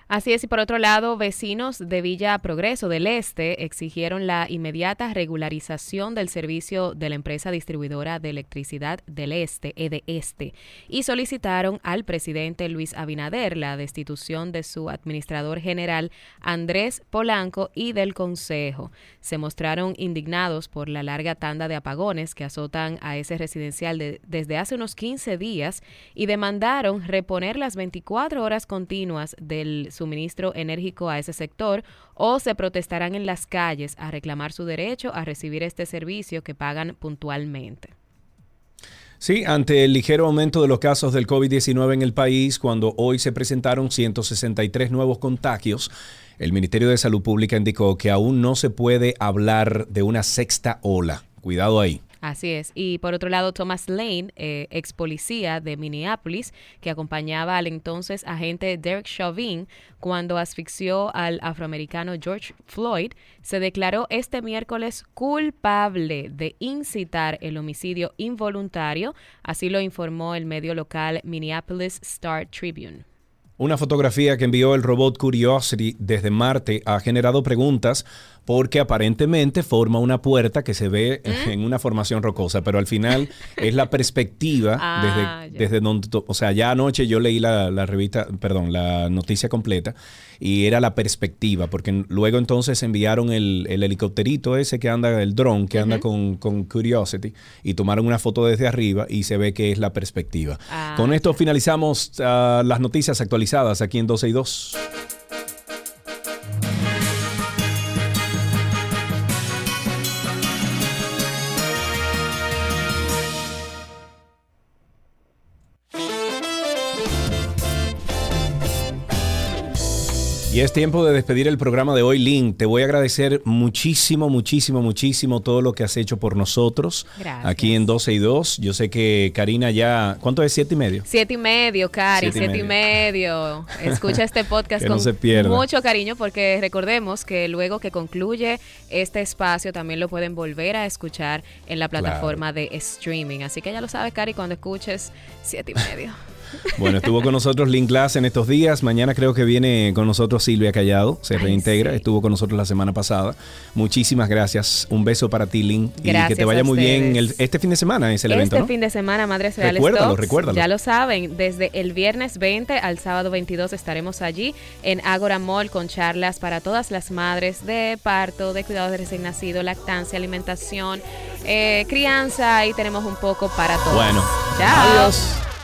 Así es, y por otro lado, vecinos de Villa Progreso del Este exigieron la inmediata regularización del servicio de la empresa distribuidora de electricidad del Este, EDESTE, y solicitaron al presidente Luis Abinader la destitución de su administrador general Andrés Polanco y del Consejo. Se mostraron indignados por la larga tanda de apagones que azotan a ese residencial desde hace unos 15 días y demandaron reponer las 24 horas continuas del suministro enérgico a ese sector o se protestarán en las calles a reclamar su derecho a recibir este servicio que pagan puntualmente. Sí, ante el ligero aumento de los casos del COVID-19 en el país, cuando hoy se presentaron 163 nuevos contagios, el Ministerio de Salud Pública indicó que aún no se puede hablar de una sexta ola. Cuidado ahí. Así es. Y por otro lado, Thomas Lane, eh, ex policía de Minneapolis, que acompañaba al entonces agente Derek Chauvin cuando asfixió al afroamericano George Floyd, se declaró este miércoles culpable de incitar el homicidio involuntario, así lo informó el medio local Minneapolis Star Tribune. Una fotografía que envió el robot Curiosity desde Marte ha generado preguntas porque aparentemente forma una puerta que se ve ¿Mm? en una formación rocosa, pero al final es la perspectiva ah, desde, desde, donde, o sea, ya anoche yo leí la, la, revista, perdón, la noticia completa y era la perspectiva, porque luego entonces enviaron el, el helicópterito ese que anda, el dron que anda con, con, Curiosity y tomaron una foto desde arriba y se ve que es la perspectiva. Ah, con esto finalizamos uh, las noticias actualizadas aquí en 12 y 2. Y es tiempo de despedir el programa de hoy, Link. Te voy a agradecer muchísimo, muchísimo, muchísimo todo lo que has hecho por nosotros Gracias. aquí en 12 y 2. Yo sé que Karina ya... ¿Cuánto es? ¿Siete y medio? Siete y medio, Cari, siete, siete y, medio. Escucha este podcast que con no se pierda. mucho cariño porque recordemos que luego que concluye este espacio también lo pueden volver a escuchar en la plataforma claro. de streaming. Así que ya lo sabes, Cari, cuando escuches siete y medio. Bueno, estuvo con nosotros Link Glass en estos días. Mañana creo que viene con nosotros Silvia Callado. Se Ay, reintegra. Sí. Estuvo con nosotros la semana pasada. Muchísimas gracias. Un beso para ti, Link. Gracias y que te vaya muy bien. El, este fin de semana es el este evento. Este fin de semana, Madres Reales. Recuérdalo, Talks. recuérdalo. Ya lo saben. Desde el viernes 20 al sábado 22 estaremos allí en Agora Mall con charlas para todas las madres de parto, de cuidados de recién nacido, lactancia, alimentación, eh, crianza. Ahí tenemos un poco para todos. Bueno. Chao. Adiós.